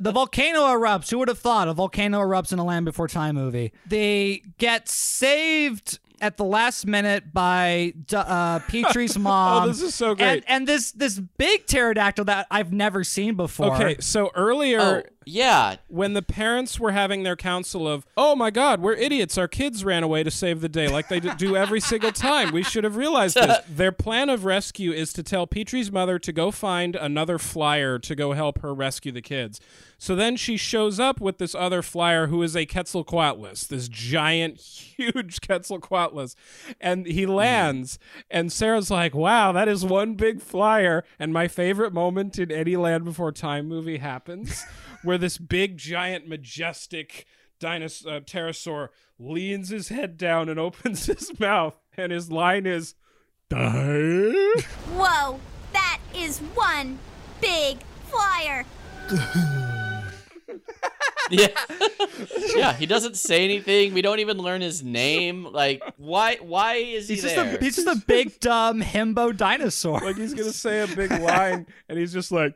[SPEAKER 3] the volcano erupts. Who would have thought a volcano erupts in a Land Before Time movie? They get saved at the last minute by uh, Petrie's mom.
[SPEAKER 1] Oh, this is so great.
[SPEAKER 3] And, and this this big pterodactyl that I've never seen before.
[SPEAKER 1] Okay, so earlier,
[SPEAKER 4] Oh, yeah.
[SPEAKER 1] when the parents were having their council of, "Oh my God, we're idiots! Our kids ran away to save the day, like they do every single time. We should have realized this." Their plan of rescue is to tell Petrie's mother to go find another flyer to go help her rescue the kids. So then she shows up with this other flyer who is a Quetzalcoatlus, this giant, huge Quetzalcoatlus. And he lands, and Cera's like, wow, that is one big flyer. And my favorite moment in any Land Before Time movie happens, where this big, giant, majestic dinosaur, uh, pterosaur leans his head down and opens his mouth, and his line is, Die?
[SPEAKER 7] Whoa, that is one big flyer.
[SPEAKER 4] Yeah. yeah, he doesn't say anything. We don't even learn his name. Like why why is he
[SPEAKER 3] just
[SPEAKER 4] there?
[SPEAKER 3] a he's just a big dumb himbo dinosaur.
[SPEAKER 1] Like he's gonna say a big line, and he's just like,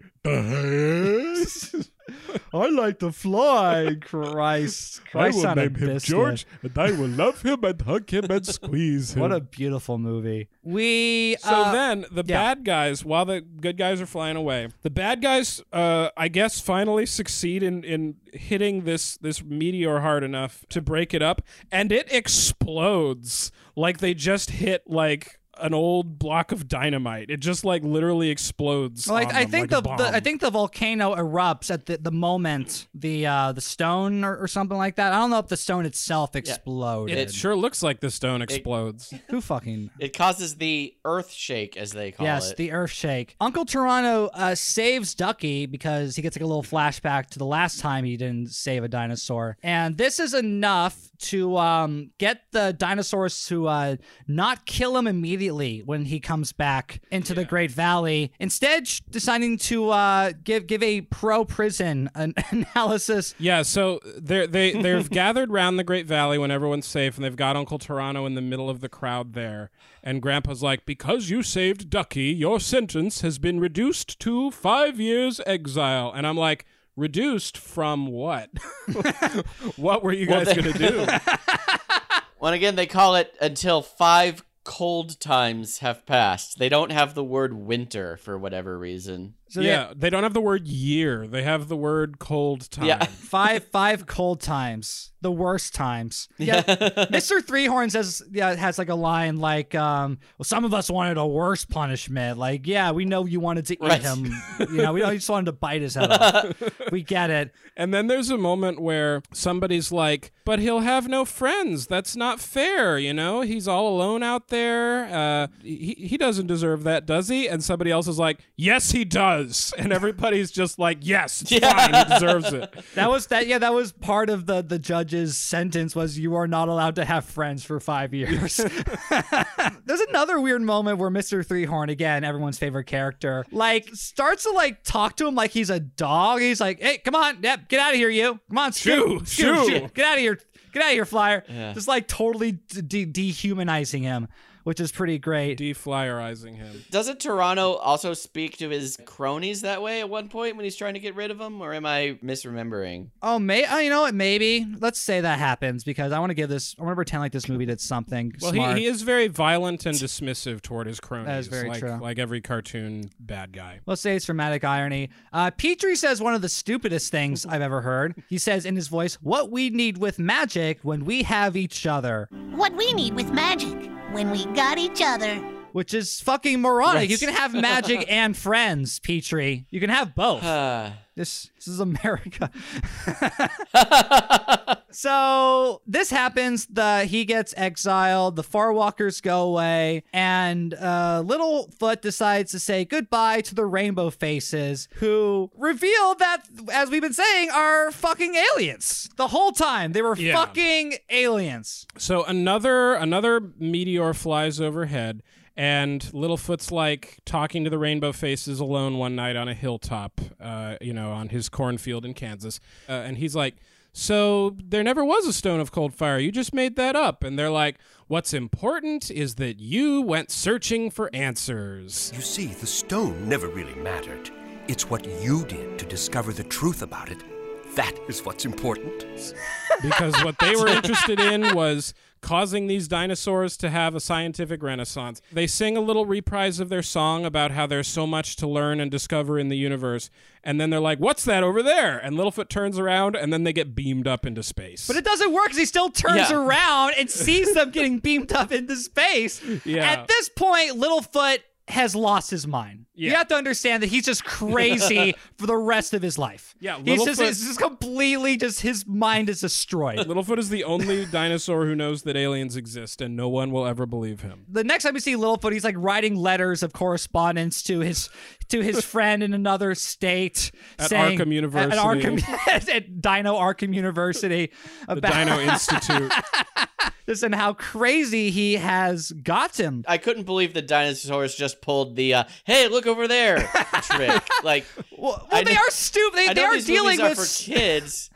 [SPEAKER 3] I like to fly. Christ, Christ on a biscuit.
[SPEAKER 1] and I will love him and hug him and squeeze him.
[SPEAKER 3] What a beautiful movie. We
[SPEAKER 1] So
[SPEAKER 3] uh,
[SPEAKER 1] then the
[SPEAKER 3] yeah.
[SPEAKER 1] bad guys, while the good guys are flying away, the bad guys, uh, I guess, finally succeed in, in hitting this this meteor hard enough to break it up, and it explodes like they just hit like an old block of dynamite. It just like literally explodes.
[SPEAKER 3] Well,
[SPEAKER 1] on
[SPEAKER 3] I, I think
[SPEAKER 1] like a
[SPEAKER 3] the, the I think the volcano erupts at the, the moment the uh, the stone or, or something like that. I don't know if the stone itself exploded.
[SPEAKER 1] it sure looks like the stone explodes.
[SPEAKER 3] Who fucking
[SPEAKER 4] It causes the earth shake, as they call
[SPEAKER 3] yes,
[SPEAKER 4] it.
[SPEAKER 3] Yes, the earth shake. Uncle Pterano uh, saves Ducky because he gets like a little flashback to the last time he didn't save a dinosaur, and this is enough to um, get the dinosaurs to uh, not kill him immediately when he comes back into the Great Valley. Instead, deciding to uh, give give a pro prison an- analysis.
[SPEAKER 1] Yeah, so they're, they they've gathered round the Great Valley when everyone's safe, and they've got Uncle Pterano in the middle of the crowd there. And Grandpa's like, "Because you saved Ducky, your sentence has been reduced to five years exile." And I'm like, "Reduced from what? what were you
[SPEAKER 4] Well,
[SPEAKER 1] guys
[SPEAKER 4] they-
[SPEAKER 1] gonna do?"
[SPEAKER 4] Well, again, they call it until five cold times have passed. They don't have the word winter for whatever reason.
[SPEAKER 3] So
[SPEAKER 1] yeah, they don't have the word year. They have the word cold time.
[SPEAKER 4] Yeah.
[SPEAKER 3] five five cold times the worst times yeah mr three-horn says yeah has like a line like um well some of us wanted a worse punishment like yeah we know you wanted to eat
[SPEAKER 4] Right.
[SPEAKER 3] him you know we you just wanted to bite his head off we get it
[SPEAKER 1] And then there's a moment where somebody's like, "But he'll have no friends. That's not fair, you know? He's all alone out there. Uh, he he doesn't deserve that, does he?" And somebody else is like, "Yes, he does." And everybody's just like, "Yes, it's fine. He deserves it."
[SPEAKER 3] that was that yeah that was part of the the judge's sentence was you are not allowed to have friends for five years there's another weird moment where mr three-horn again everyone's favorite character like starts to like talk to him like he's a dog he's like hey come on yep get out of here you come on
[SPEAKER 1] Shoo,
[SPEAKER 3] scoot, scoot,
[SPEAKER 1] shoo."
[SPEAKER 3] get out of here get out of here flyer
[SPEAKER 4] Yeah.
[SPEAKER 3] just like totally de- dehumanizing him which is pretty great
[SPEAKER 1] Deflyerizing him.
[SPEAKER 4] Doesn't Pterano also speak to his cronies that way at one point when he's trying to get rid of them? Or am I misremembering?
[SPEAKER 3] Oh, may oh, you know what? Maybe let's say that happens because I want to give this. I want to pretend like this movie did something
[SPEAKER 1] Well,
[SPEAKER 3] smart.
[SPEAKER 1] he, he is very violent and dismissive toward his cronies.
[SPEAKER 3] That is very
[SPEAKER 1] like,
[SPEAKER 3] true.
[SPEAKER 1] Like every cartoon bad guy.
[SPEAKER 3] Let's say it's dramatic irony. Uh, Petrie says one of the stupidest things I've ever heard. He says in his voice, "What we need with magic when we have each other,"
[SPEAKER 5] What we need with magic when we got each other.
[SPEAKER 3] which is fucking moronic.
[SPEAKER 4] Right.
[SPEAKER 3] You can have magic and friends, Petrie. You can have both. Uh, This this is America. so this happens. The he gets exiled. The Farwalkers go away, and uh, Littlefoot decides to say goodbye to the Rainbow Faces, who reveal that, as we've been saying, are fucking aliens. The whole time they were
[SPEAKER 1] Yeah.
[SPEAKER 3] fucking aliens.
[SPEAKER 1] So another another meteor flies overhead, and Littlefoot's like talking to the Rainbow Faces alone one night on a hilltop, uh, you know, on his cornfield in Kansas, uh, and he's like. So there never was a stone of cold fire. You just made that up. And they're like, "What's important is that you went searching for answers."
[SPEAKER 13] You see, the stone never really mattered. It's what you did to discover the truth about it. That is what's important.
[SPEAKER 1] because what they were interested in was causing these dinosaurs to have a scientific renaissance. They sing a little reprise of their song about how there's so much to learn and discover in the universe, and then they're like, "What's that over there?" And Littlefoot turns around, and then they get beamed up into space.
[SPEAKER 3] But it doesn't work because he still turns
[SPEAKER 1] Yeah.
[SPEAKER 3] around and sees them getting beamed up into space.
[SPEAKER 1] Yeah.
[SPEAKER 3] At this point, Littlefoot has lost his mind. You have to understand that he's just crazy for the rest of his life.
[SPEAKER 1] Yeah,
[SPEAKER 3] he's just, it's just completely just his mind is destroyed.
[SPEAKER 1] Littlefoot is the only dinosaur who knows that aliens exist, and no one will ever believe him.
[SPEAKER 3] the next time you see Littlefoot, he's like writing letters of correspondence to his to his friend in another state,
[SPEAKER 1] At
[SPEAKER 3] saying
[SPEAKER 1] Arkham University.
[SPEAKER 3] at, Arkham, at Dino Arkham University,
[SPEAKER 1] The
[SPEAKER 3] about
[SPEAKER 1] Dino Institute.
[SPEAKER 3] Just and how crazy he has got him.
[SPEAKER 4] I couldn't believe the dinosaurs just pulled the uh, "Hey, look over there" trick. Like,
[SPEAKER 3] well,
[SPEAKER 4] I
[SPEAKER 3] they
[SPEAKER 4] know-
[SPEAKER 3] are stupid. They,
[SPEAKER 4] I
[SPEAKER 3] they are
[SPEAKER 4] these
[SPEAKER 3] dealing
[SPEAKER 4] movies
[SPEAKER 3] with
[SPEAKER 4] for kids,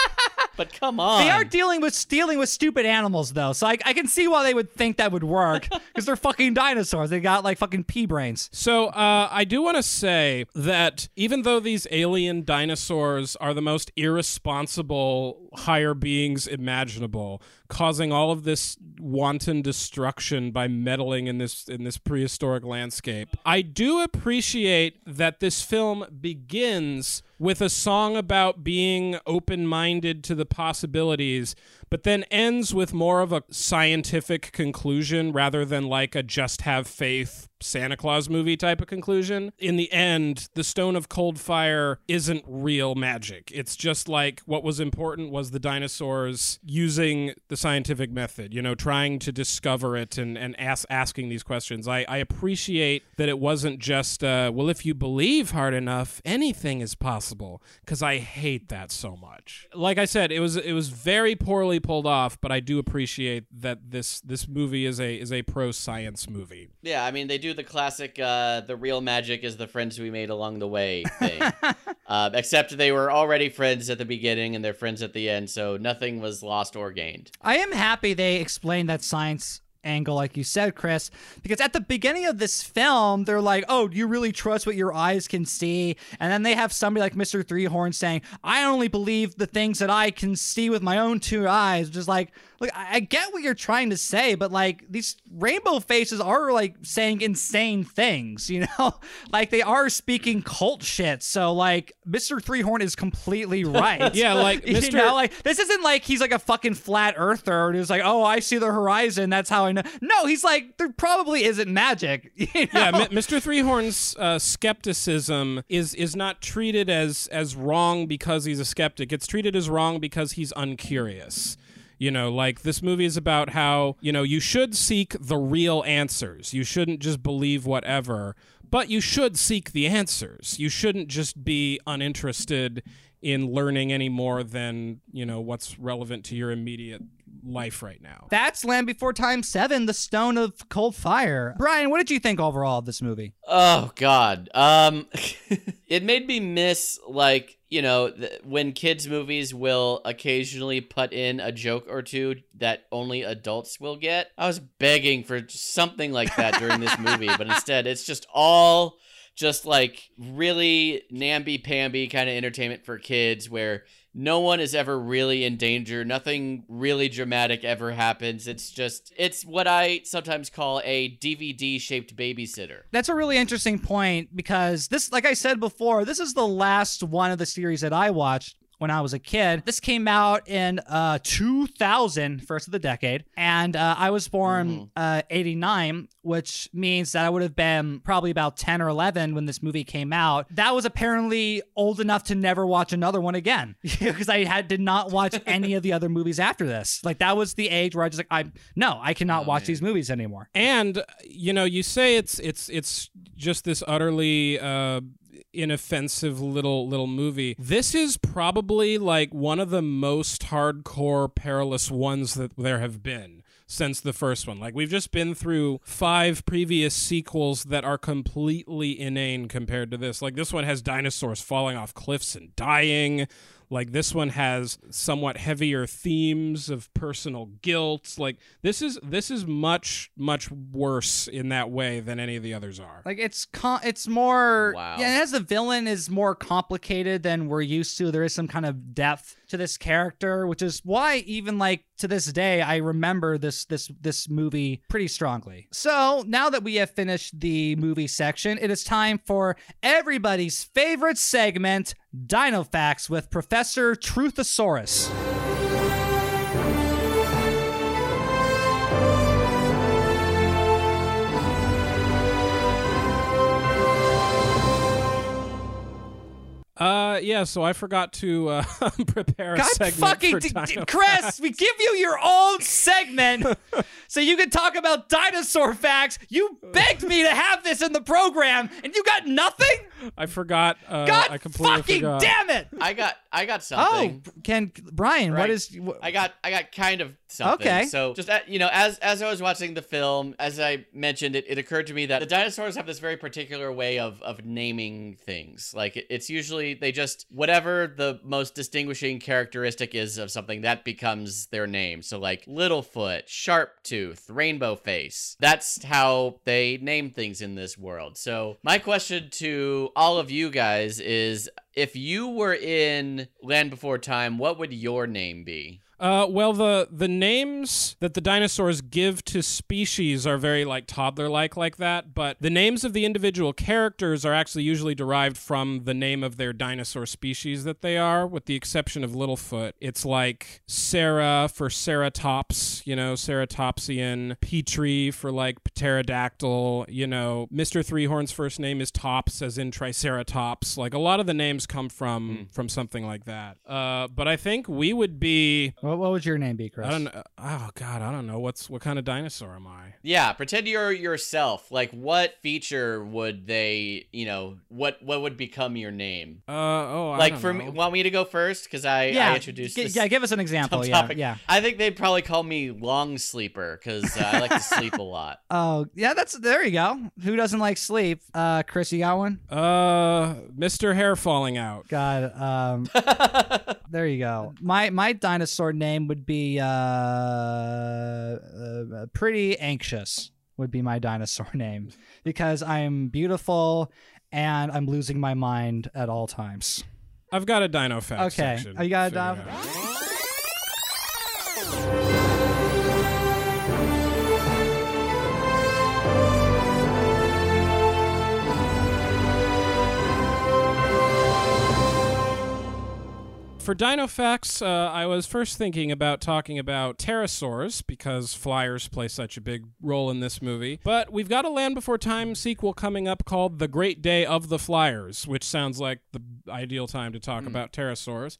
[SPEAKER 4] but come on,
[SPEAKER 3] They are dealing with dealing with stupid animals though, so I, I can see why they would think that would work because they're fucking dinosaurs. They got like fucking pea brains.
[SPEAKER 1] So uh, I do want to say that even though these alien dinosaurs are the most irresponsible higher beings imaginable, causing all of this wanton destruction by meddling in this in this prehistoric landscape, I do appreciate that this film begins with a song about being open-minded to the possibilities but then ends with more of a scientific conclusion rather than like a just have faith Santa Claus movie type of conclusion. In the end, the Stone of Cold Fire isn't real magic. It's just like what was important was the dinosaurs using the scientific method, you know, trying to discover it and, and ask, asking these questions. I, I appreciate that it wasn't just, uh, well, if you believe hard enough, anything is possible, because I hate that so much. Like I said, it was it was very poorly pulled off, but I do appreciate that this this movie is a is a pro science movie.
[SPEAKER 4] Yeah, I mean they do the classic uh the real magic is the friends we made along the way thing. uh, except they were already friends at the beginning and they're friends at the end, so nothing was lost or gained.
[SPEAKER 3] I am happy they explained that science angle, like you said, Chris, because at the beginning of this film, they're like, "Oh, do you really trust what your eyes can see?" And then they have somebody like Mister Threehorn saying, "I only believe the things that I can see with my own two eyes." Just like, look, I get what you're trying to say, but like these rainbow faces are like saying insane things, you know, like they are speaking cult shit. So like, Mister Threehorn is completely right.
[SPEAKER 1] Yeah, like,
[SPEAKER 3] you
[SPEAKER 1] Mr.
[SPEAKER 3] know, like this isn't like he's like a fucking flat earther and he's like, oh, I see the horizon. That's how I know. No, he's like, there probably isn't magic. you
[SPEAKER 1] yeah. M- Mr. Threehorn's uh, skepticism is is not treated as as wrong because he's a skeptic. It's treated as wrong because he's uncurious. You know, like this movie is about how, you know, you should seek the real answers. You shouldn't just believe whatever, but you should seek the answers. You shouldn't just be uninterested in learning any more than, you know, what's relevant to your immediate life right now.
[SPEAKER 3] That's Land Before Time 7, The Stone of Cold Fire. Brian, what did you think overall of this movie?
[SPEAKER 4] Oh God. Um, it made me miss like you know th- when kids movies will occasionally put in a joke or two that only adults will get. I was begging for something like that during this movie, but instead it's just all just like really namby pamby kind of entertainment for kids where no one is ever really in danger. Nothing really dramatic ever happens. It's just, it's what I sometimes call a DVD shaped babysitter.
[SPEAKER 3] That's a really interesting point because this, like I said before, this is the last one of the series that I watched when I was a kid. This came out in uh 2000, first of the decade, and uh, I was born uh 89, which means that I would have been probably about 10 or 11 when this movie came out. That was apparently old enough to never watch another one again because I had did not watch any of the other movies after this. Like that was the age where I just like I no, I cannot watch these movies anymore.
[SPEAKER 1] And you know, you say it's it's it's just this utterly uh inoffensive little little movie. This is probably like one of the most hardcore perilous ones that there have been since the first one. Like we've just been through five previous sequels that are completely inane compared to this. Like this one has dinosaurs falling off cliffs and dying. Like this one has somewhat heavier themes of personal guilt. Like this is this is much much worse in that way than any of the others are.
[SPEAKER 3] Like it's com- it's more
[SPEAKER 4] Wow.
[SPEAKER 3] yeah, as the villain is more complicated than we're used to. There is some kind of depth to this character, which is why even like to this day I remember this this this movie pretty strongly. So, now that we have finished the movie section, it is time for everybody's favorite segment, Dino Facts with Professor Truthosaurus.
[SPEAKER 1] Uh yeah, so I forgot to uh, prepare a
[SPEAKER 3] God
[SPEAKER 1] segment
[SPEAKER 3] fucking
[SPEAKER 1] for
[SPEAKER 3] d-
[SPEAKER 1] Dino
[SPEAKER 3] d- Chris, we give you your own segment so you can talk about dinosaur facts. You begged me to have this in the program, and you got nothing.
[SPEAKER 1] I forgot. Uh,
[SPEAKER 3] God
[SPEAKER 1] I completely
[SPEAKER 3] fucking
[SPEAKER 1] forgot.
[SPEAKER 3] damn it!
[SPEAKER 4] I got I got something.
[SPEAKER 3] Oh,
[SPEAKER 4] something.
[SPEAKER 3] can Brian? What
[SPEAKER 4] Right.
[SPEAKER 3] is? wh-
[SPEAKER 4] I got I got kind of something.
[SPEAKER 3] Okay.
[SPEAKER 4] So just at, you know, as as I was watching the film, as I mentioned, it, it occurred to me that the dinosaurs have this very particular way of of naming things. Like it, it's usually they just whatever the most distinguishing characteristic is of something that becomes their name. So like Littlefoot, Sharptooth, Rainbow Face. That's how they name things in this world. So my question to all of you guys is if you were in Land Before Time, what would your name be?
[SPEAKER 1] Uh, well, the the names that the dinosaurs give to species are very like toddler like like that, but the names of the individual characters are actually usually derived from the name of their dinosaur species that they are, with the exception of Littlefoot. It's like Cera for Ceratops, you know, Ceratopsian, Petrie for like pterodactyl, you know, Mr. Threehorn's first name is Tops as in Triceratops. Like a lot of the names come from from something like that. Uh, but I think we would be
[SPEAKER 3] What, what would your name be, Chris?
[SPEAKER 1] I don't know. Oh God, I don't know. What's what kind of dinosaur am I?
[SPEAKER 4] Yeah, pretend you're yourself. Like, what feature would they, you know, what what would become your name?
[SPEAKER 1] Uh oh. I
[SPEAKER 4] like
[SPEAKER 1] don't
[SPEAKER 4] for
[SPEAKER 1] know.
[SPEAKER 4] me, want me to go first because I,
[SPEAKER 3] Yeah,
[SPEAKER 4] I introduced
[SPEAKER 3] g-
[SPEAKER 4] this
[SPEAKER 3] yeah, give us an example,
[SPEAKER 4] dumb
[SPEAKER 3] yeah,
[SPEAKER 4] topic.
[SPEAKER 3] yeah.
[SPEAKER 4] I think they'd probably call me long sleeper because uh, I like to sleep a lot.
[SPEAKER 3] Oh, yeah, that's there you go. Who doesn't like sleep? Uh, Chris, you got one?
[SPEAKER 1] Uh, Mr. Hair Falling falling out.
[SPEAKER 3] God, um, there you go. My my dinosaur name would be uh, uh, pretty anxious. Would be my dinosaur name because I'm beautiful and I'm losing my mind at all times.
[SPEAKER 1] I've got a dino fact
[SPEAKER 3] Okay,
[SPEAKER 1] section.
[SPEAKER 3] you got a dino-
[SPEAKER 1] For Dino Facts, uh, I was first thinking about talking about pterosaurs because flyers play such a big role in this movie. But we've got a Land Before Time sequel coming up called The Great Day of the Flyers, which sounds like the ideal time to talk about pterosaurs.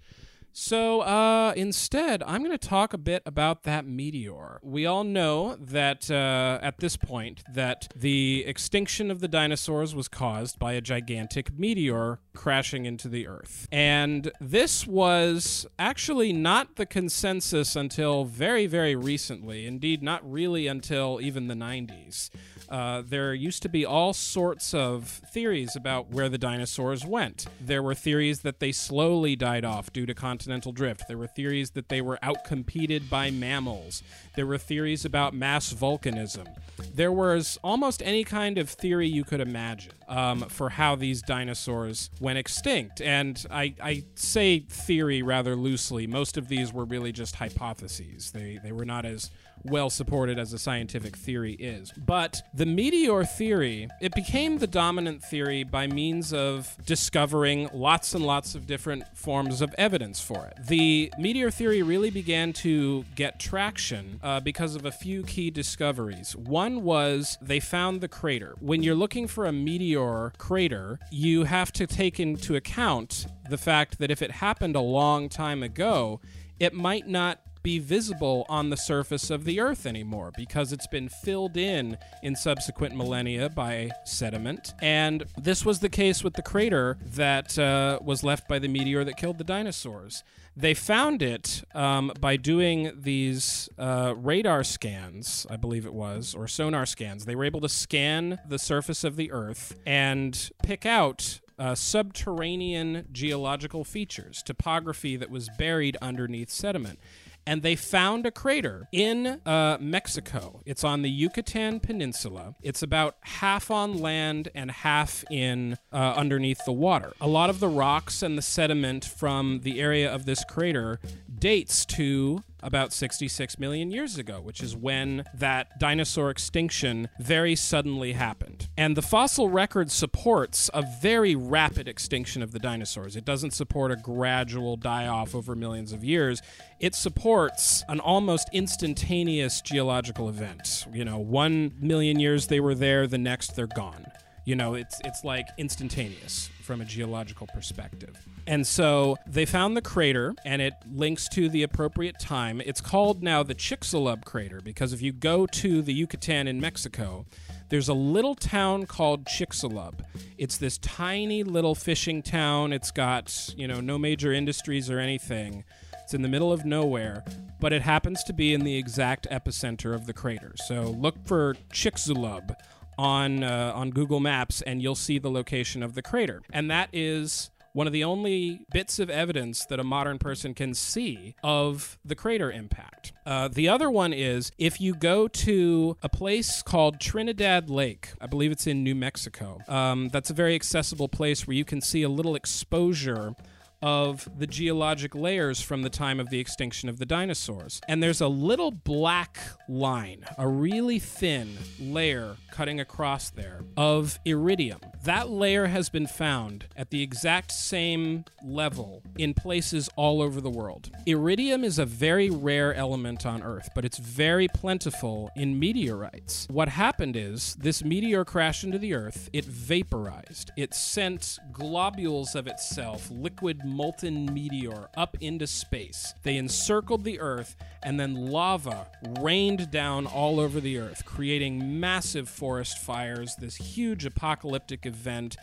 [SPEAKER 1] So uh, instead, I'm going to talk a bit about that meteor. We all know that uh, at this point that the extinction of the dinosaurs was caused by a gigantic meteor crashing into the Earth, and this was actually not the consensus until very, very recently. Indeed, not really until even the 90s. Uh, there used to be all sorts of theories about where the dinosaurs went. There were theories that they slowly died off due to continental drift. There were theories that they were outcompeted by mammals. There were theories about mass volcanism. There was almost any kind of theory you could imagine um, for how these dinosaurs went extinct. And I, I say theory rather loosely. Most of these were really just hypotheses. They, they were not as well supported as a scientific theory is. But the meteor theory, it became the dominant theory by means of discovering lots and lots of different forms of evidence for it. The meteor theory really began to get traction uh, because of a few key discoveries. One was they found the crater. When you're looking for a meteor crater, you have to take into account the fact that if it happened a long time ago, it might not be visible on the surface of the Earth anymore because it's been filled in in subsequent millennia by sediment. And this was the case with the crater that uh, was left by the meteor that killed the dinosaurs. They found it um, by doing these uh, radar scans, I believe it was, or sonar scans. They were able to scan the surface of the Earth and pick out uh, subterranean geological features, topography that was buried underneath sediment. And they found a crater in uh, Mexico. It's on the Yucatan Peninsula. It's about half on land and half in uh, underneath the water. A lot of the rocks and the sediment from the area of this crater dates to about 66 million years ago, which is when that dinosaur extinction very suddenly happened. And the fossil record supports a very rapid extinction of the dinosaurs. It doesn't support a gradual die off over millions of years. It supports an almost instantaneous geological event. You know, one million years they were there, the next they're gone. You know, it's it's like instantaneous from a geological perspective. And so they found the crater, and it links to the appropriate time. It's called now the Chicxulub crater because if you go to the Yucatan in Mexico, there's a little town called Chicxulub. It's this tiny little fishing town. It's got, you know, no major industries or anything. It's in the middle of nowhere, but it happens to be in the exact epicenter of the crater. So look for Chicxulub on uh, on Google Maps, and you'll see the location of the crater. And that is one of the only bits of evidence that a modern person can see of the crater impact. Uh, the other one is if you go to a place called Trinidad Lake, I believe it's in New Mexico. Um, that's a very accessible place where you can see a little exposure of the geologic layers from the time of the extinction of the dinosaurs. And there's a little black line, a really thin layer cutting across there of iridium. That layer has been found at the exact same level in places all over the world. Iridium is a very rare element on Earth, but it's very plentiful in meteorites. What happened is this meteor crashed into the Earth, it vaporized, it sent globules of itself, liquid molten meteor, up into space. They encircled the Earth, and then lava rained down all over the Earth, creating massive forest fires, this huge apocalyptic event.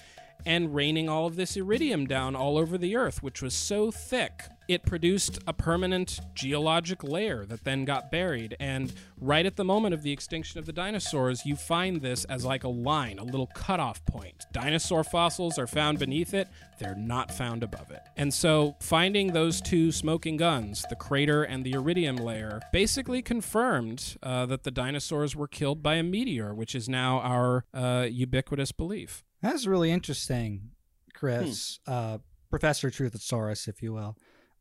[SPEAKER 1] and raining all of this iridium down all over the earth, which was so thick it produced a permanent geologic layer that then got buried. And right at the moment of the extinction of the dinosaurs, you find this as like a line, a little cutoff point. Dinosaur fossils are found beneath it, they're not found above it. And so finding those two smoking guns, the crater and the iridium layer, basically confirmed uh, that the dinosaurs were killed by a meteor, which is now our uh, ubiquitous belief.
[SPEAKER 3] That's really interesting, Chris. Uh, Professor Truthosaurus, if you will.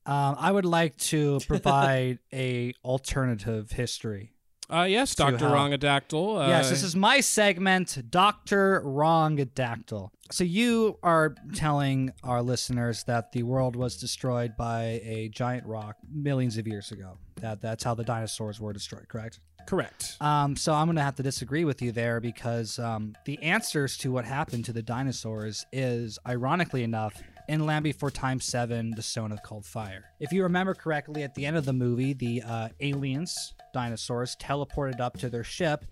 [SPEAKER 3] Um, I would like to provide a alternative history.
[SPEAKER 1] Uh, yes, Dr.
[SPEAKER 3] how-
[SPEAKER 1] Wrongadactyl. Uh,
[SPEAKER 3] yes, this is my segment, Doctor Wrongadactyl. So you are telling our listeners that the world was destroyed by a giant rock millions of years ago. That that's how the dinosaurs were destroyed, correct?
[SPEAKER 1] Correct.
[SPEAKER 3] Um, so I'm going to have to disagree with you there because um, the answers to what happened to the dinosaurs is, ironically enough, in Land Before Time 7, The Stone of Cold Fire. If you remember correctly, at the end of the movie, the uh, aliens, dinosaurs, teleported up to their ship,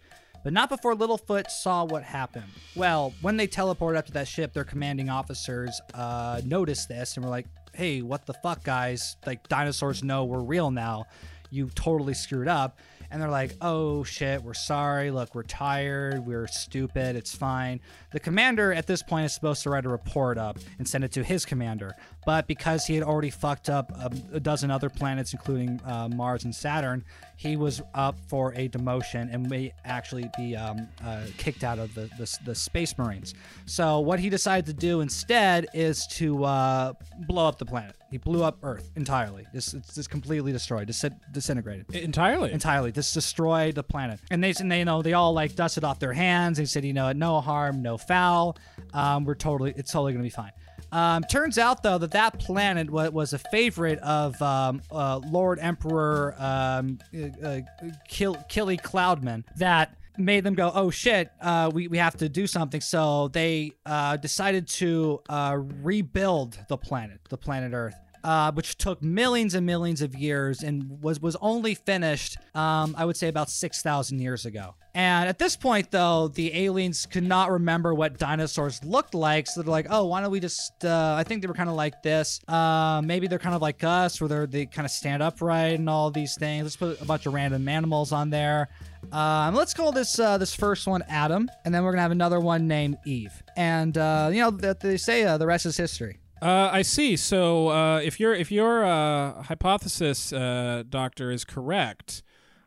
[SPEAKER 3] but not before Littlefoot saw what happened. Well, when they teleported up to that ship, their commanding officers uh, noticed this and were like, hey, what the fuck, guys? Like, dinosaurs know we're real now. You totally screwed up and they're like, "Oh shit, we're sorry. Look, we're tired. We're stupid. It's fine." The commander at this point is supposed to write a report up and send it to his commander, but because he had already fucked up a, a dozen other planets, including uh, Mars and Saturn, he was up for a demotion and may actually be um, uh, kicked out of the, the the Space Marines. So what he decided to do instead is to uh, blow up the planet. He blew up Earth entirely. It's just completely destroyed, dis- disintegrated
[SPEAKER 1] entirely.
[SPEAKER 3] entirely. Just destroyed the planet. And they, and they, you know, they all like dusted off their hands. They said, you know, no harm, no foul. Um, we're totally, it's totally gonna be fine. Um, turns out though that that planet wa- was a favorite of um, uh, Lord Emperor um, uh, uh, Kill- Killy Cloudman that made them go, oh shit, uh, we, we have to do something. So they uh, decided to uh, rebuild the planet, the planet Earth. Uh, which took millions and millions of years and was was only finished, um, I would say, about six thousand years ago. And at this point, though, the aliens could not remember what dinosaurs looked like, so they're like, "Oh, why don't we just?" Uh, I think they were kind of like this. Uh, maybe they're kind of like us, where they're, they kind of stand upright and all these things. Let's put a bunch of random animals on there. Um, let's call this uh, this first one Adam, and then we're gonna have another one named Eve. And uh, you know that they say uh, the rest is history.
[SPEAKER 1] Uh, I see. So uh, if your if your uh, hypothesis, uh, doctor, is correct,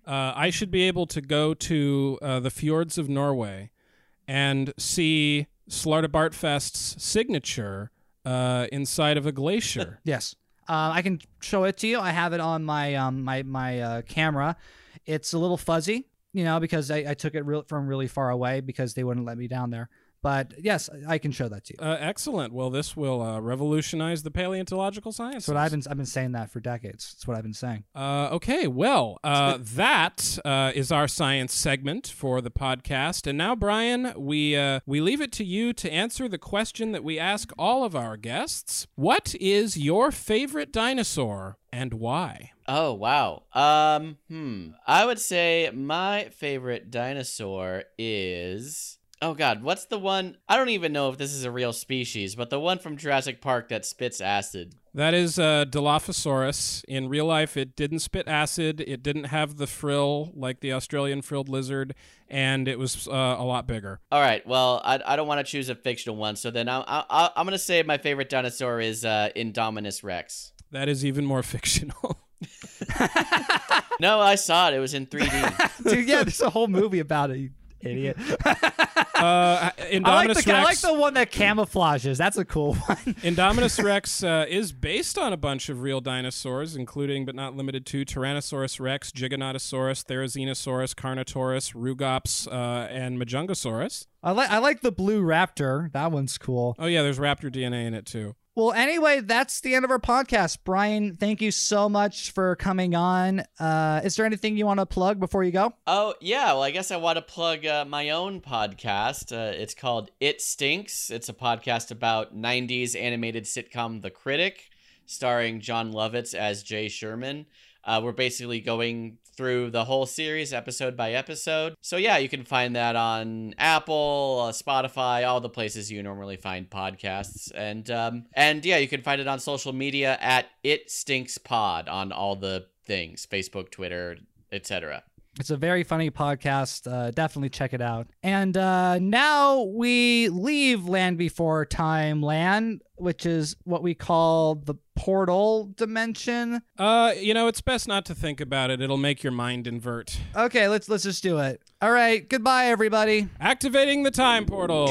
[SPEAKER 1] uh, I should be able to go to uh, the fjords of Norway and see Slartibartfast's signature inside of a glacier.
[SPEAKER 3] Yes. I can show it to you. I have it on my um, my my camera. It's a little fuzzy, you know, because I, I took it real, from really far away because they wouldn't let me down there. But yes, I can show that to you.
[SPEAKER 1] Uh, excellent. Well, this will uh, revolutionize the paleontological science.
[SPEAKER 3] That's what I've been I've been saying that for decades. That's what I've been saying.
[SPEAKER 1] Uh, okay, well, uh, that uh, is our science segment for the podcast, and now, Brian, we uh, we leave it to you to answer the question that we ask all of our guests: What is your favorite dinosaur and why?
[SPEAKER 4] Oh wow. Um hmm. I would say my favorite dinosaur is Oh god, what's the one? I don't even know if this is a real species, but the one from Jurassic Park that spits acid.
[SPEAKER 1] That is uh, Dilophosaurus. In real life, it didn't spit acid. It didn't have the frill like the Australian frilled lizard, and it was uh, a lot bigger.
[SPEAKER 4] All right, well, I, I don't want to choose a fictional one, so then I, I, I'm going to say my favorite dinosaur is uh, Indominus Rex.
[SPEAKER 1] That is even more fictional.
[SPEAKER 4] No, I saw it. It was in 3D.
[SPEAKER 3] Dude, yeah, there's a whole movie about it. Idiot.
[SPEAKER 1] uh, Indominus
[SPEAKER 3] I like, the, I like the one that camouflages. That's a cool one.
[SPEAKER 1] Indominus Rex uh, is based on a bunch of real dinosaurs, including but not limited to Tyrannosaurus Rex, Giganotosaurus, Therizinosaurus, Carnotaurus, Rugops, uh, and Majungasaurus.
[SPEAKER 3] I like I like the blue raptor. That one's cool.
[SPEAKER 1] Oh yeah, there's raptor DNA in it too.
[SPEAKER 3] Well, anyway, that's the end of our podcast. Brian, thank you so much for coming on. Uh, is there anything you want to plug before you go?
[SPEAKER 4] Oh, yeah. Well, I guess I want to plug uh, my own podcast. Uh, it's called It Stinks. It's a podcast about 90s animated sitcom The Critic, starring Jon Lovitz as Jay Sherman. Uh, we're basically going through the whole series episode by episode. So yeah, you can find that on Apple, uh, Spotify, all the places you normally find podcasts, and um, and yeah, you can find it on social media at It Stinks Pod on all the things: Facebook, Twitter, etc.
[SPEAKER 3] It's a very funny podcast. Uh, definitely check it out. And uh, now we leave Land Before Time Land, which is what we call the portal dimension.
[SPEAKER 1] Uh, you know, it's best not to think about it. It'll make your mind invert.
[SPEAKER 3] Okay, let's let's just do it. All right, goodbye, everybody.
[SPEAKER 1] Activating the time portal.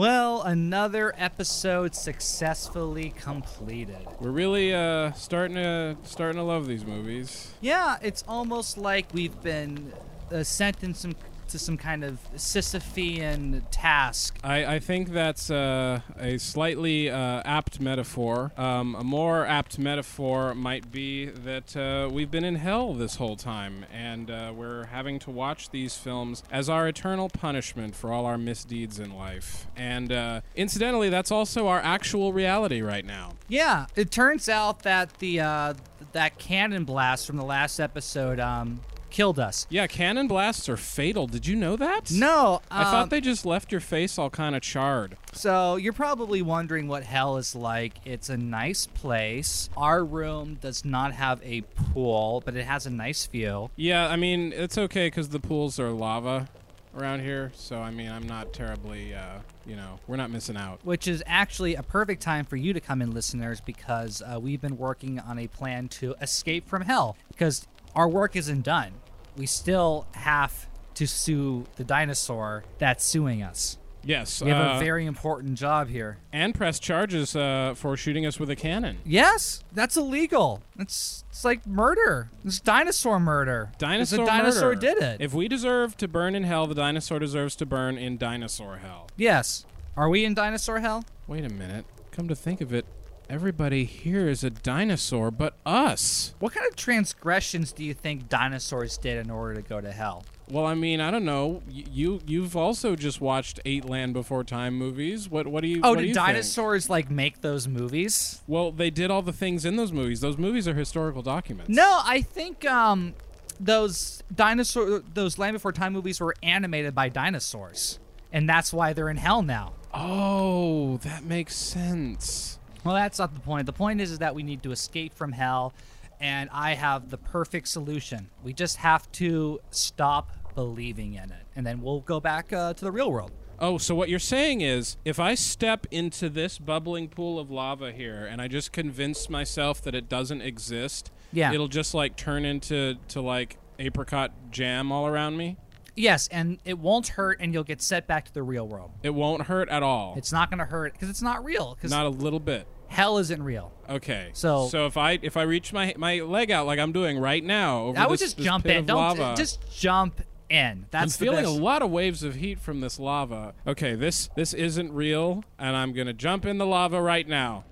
[SPEAKER 3] Well, another episode successfully completed.
[SPEAKER 1] We're really uh starting to starting to love these movies.
[SPEAKER 3] Yeah, it's almost like we've been uh, sent in some to some kind of Sisyphean task.
[SPEAKER 1] I, I think that's uh, a slightly uh, apt metaphor. Um, a more apt metaphor might be that uh, we've been in hell this whole time, and uh, we're having to watch these films as our eternal punishment for all our misdeeds in life. And uh, incidentally, that's also our actual reality right now.
[SPEAKER 3] Yeah, it turns out that the uh, that cannon blast from the last episode um, killed us.
[SPEAKER 1] Yeah, cannon blasts are fatal. Did you know that?
[SPEAKER 3] No,
[SPEAKER 1] I
[SPEAKER 3] um,
[SPEAKER 1] thought they just left your face all kind of charred.
[SPEAKER 3] So you're probably wondering what hell is like. It's a nice place. Our room does not have a pool, but it has a nice view.
[SPEAKER 1] Yeah, I mean, it's okay because the pools are lava around here. So, I mean, I'm not terribly, uh, you know, we're not missing out.
[SPEAKER 3] Which is actually a perfect time for you to come in, listeners, because uh, we've been working on a plan to escape from hell. Because our work isn't done. We still have to sue the dinosaur that's suing us.
[SPEAKER 1] Yes.
[SPEAKER 3] We have
[SPEAKER 1] uh,
[SPEAKER 3] a very important job here.
[SPEAKER 1] and press charges uh, for shooting us with a cannon.
[SPEAKER 3] Yes, that's illegal. It's it's like murder. It's dinosaur murder.
[SPEAKER 1] Dinosaur
[SPEAKER 3] The dinosaur
[SPEAKER 1] murder.
[SPEAKER 3] did it.
[SPEAKER 1] If we deserve to burn in hell, the dinosaur deserves to burn in dinosaur hell.
[SPEAKER 3] yes. Are we in dinosaur hell?
[SPEAKER 1] Wait a minute. Come to think of it, everybody here is a dinosaur but us.
[SPEAKER 3] What kind of transgressions do you think dinosaurs did in order to go to hell?
[SPEAKER 1] Well, I mean, I don't know. Y- You you've also just watched eight Land Before Time movies. What what do you?
[SPEAKER 3] Oh,
[SPEAKER 1] what do
[SPEAKER 3] did
[SPEAKER 1] you think?
[SPEAKER 3] dinosaurs like make those movies?
[SPEAKER 1] Well, they did all the things in those movies. Those movies are historical documents.
[SPEAKER 3] No, I think um those dinosaur those Land Before Time movies were animated by dinosaurs. And that's why they're in hell now.
[SPEAKER 1] Oh, that makes sense.
[SPEAKER 3] Well, that's not the point. The point is, is that we need to escape from hell, and I have the perfect solution. We just have to stop believing in it, and then we'll go back uh, to the real world.
[SPEAKER 1] Oh, so what you're saying is if I step into this bubbling pool of lava here and I just convince myself that it doesn't exist,
[SPEAKER 3] Yeah.
[SPEAKER 1] it'll just like turn into to like apricot jam all around me?
[SPEAKER 3] Yes, and it won't hurt, and you'll get set back to the real world.
[SPEAKER 1] It won't hurt at all.
[SPEAKER 3] It's not going to hurt because it's not real. Because
[SPEAKER 1] Not a little bit.
[SPEAKER 3] hell isn't real.
[SPEAKER 1] Okay.
[SPEAKER 3] So-
[SPEAKER 1] so if I if I reach my my leg out like I'm doing right now over
[SPEAKER 3] I would
[SPEAKER 1] this,
[SPEAKER 3] just
[SPEAKER 1] this
[SPEAKER 3] jump
[SPEAKER 1] pit
[SPEAKER 3] in.
[SPEAKER 1] of
[SPEAKER 3] Don't
[SPEAKER 1] lava,
[SPEAKER 3] just jump in. That's
[SPEAKER 1] I'm feeling a lot of waves of heat from this lava. Okay, this this isn't real, and I'm gonna jump in the lava right now.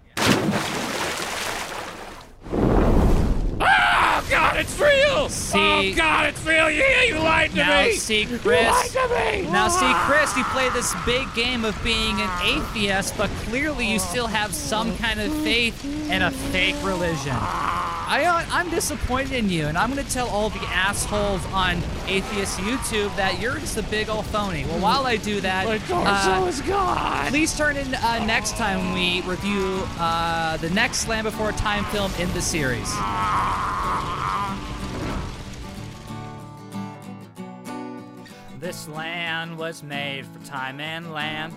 [SPEAKER 1] God, it's real!
[SPEAKER 3] See-
[SPEAKER 1] oh God, it's real! Yeah, you lied to
[SPEAKER 3] now
[SPEAKER 1] me.
[SPEAKER 3] see
[SPEAKER 1] You
[SPEAKER 3] Chris.
[SPEAKER 1] lied to me.
[SPEAKER 3] Now see Chris. You play this big game of being an atheist, but clearly you still have some kind of faith in a fake religion. I, uh, I'm disappointed in you, and I'm going to tell all the assholes on atheist YouTube that you're just a big old phony. Well, while I do that,
[SPEAKER 1] My torso
[SPEAKER 3] uh,
[SPEAKER 1] is gone.
[SPEAKER 3] Please turn in uh, next time we review uh, the next Land Before Time film in the series.
[SPEAKER 2] This land was made for time and land.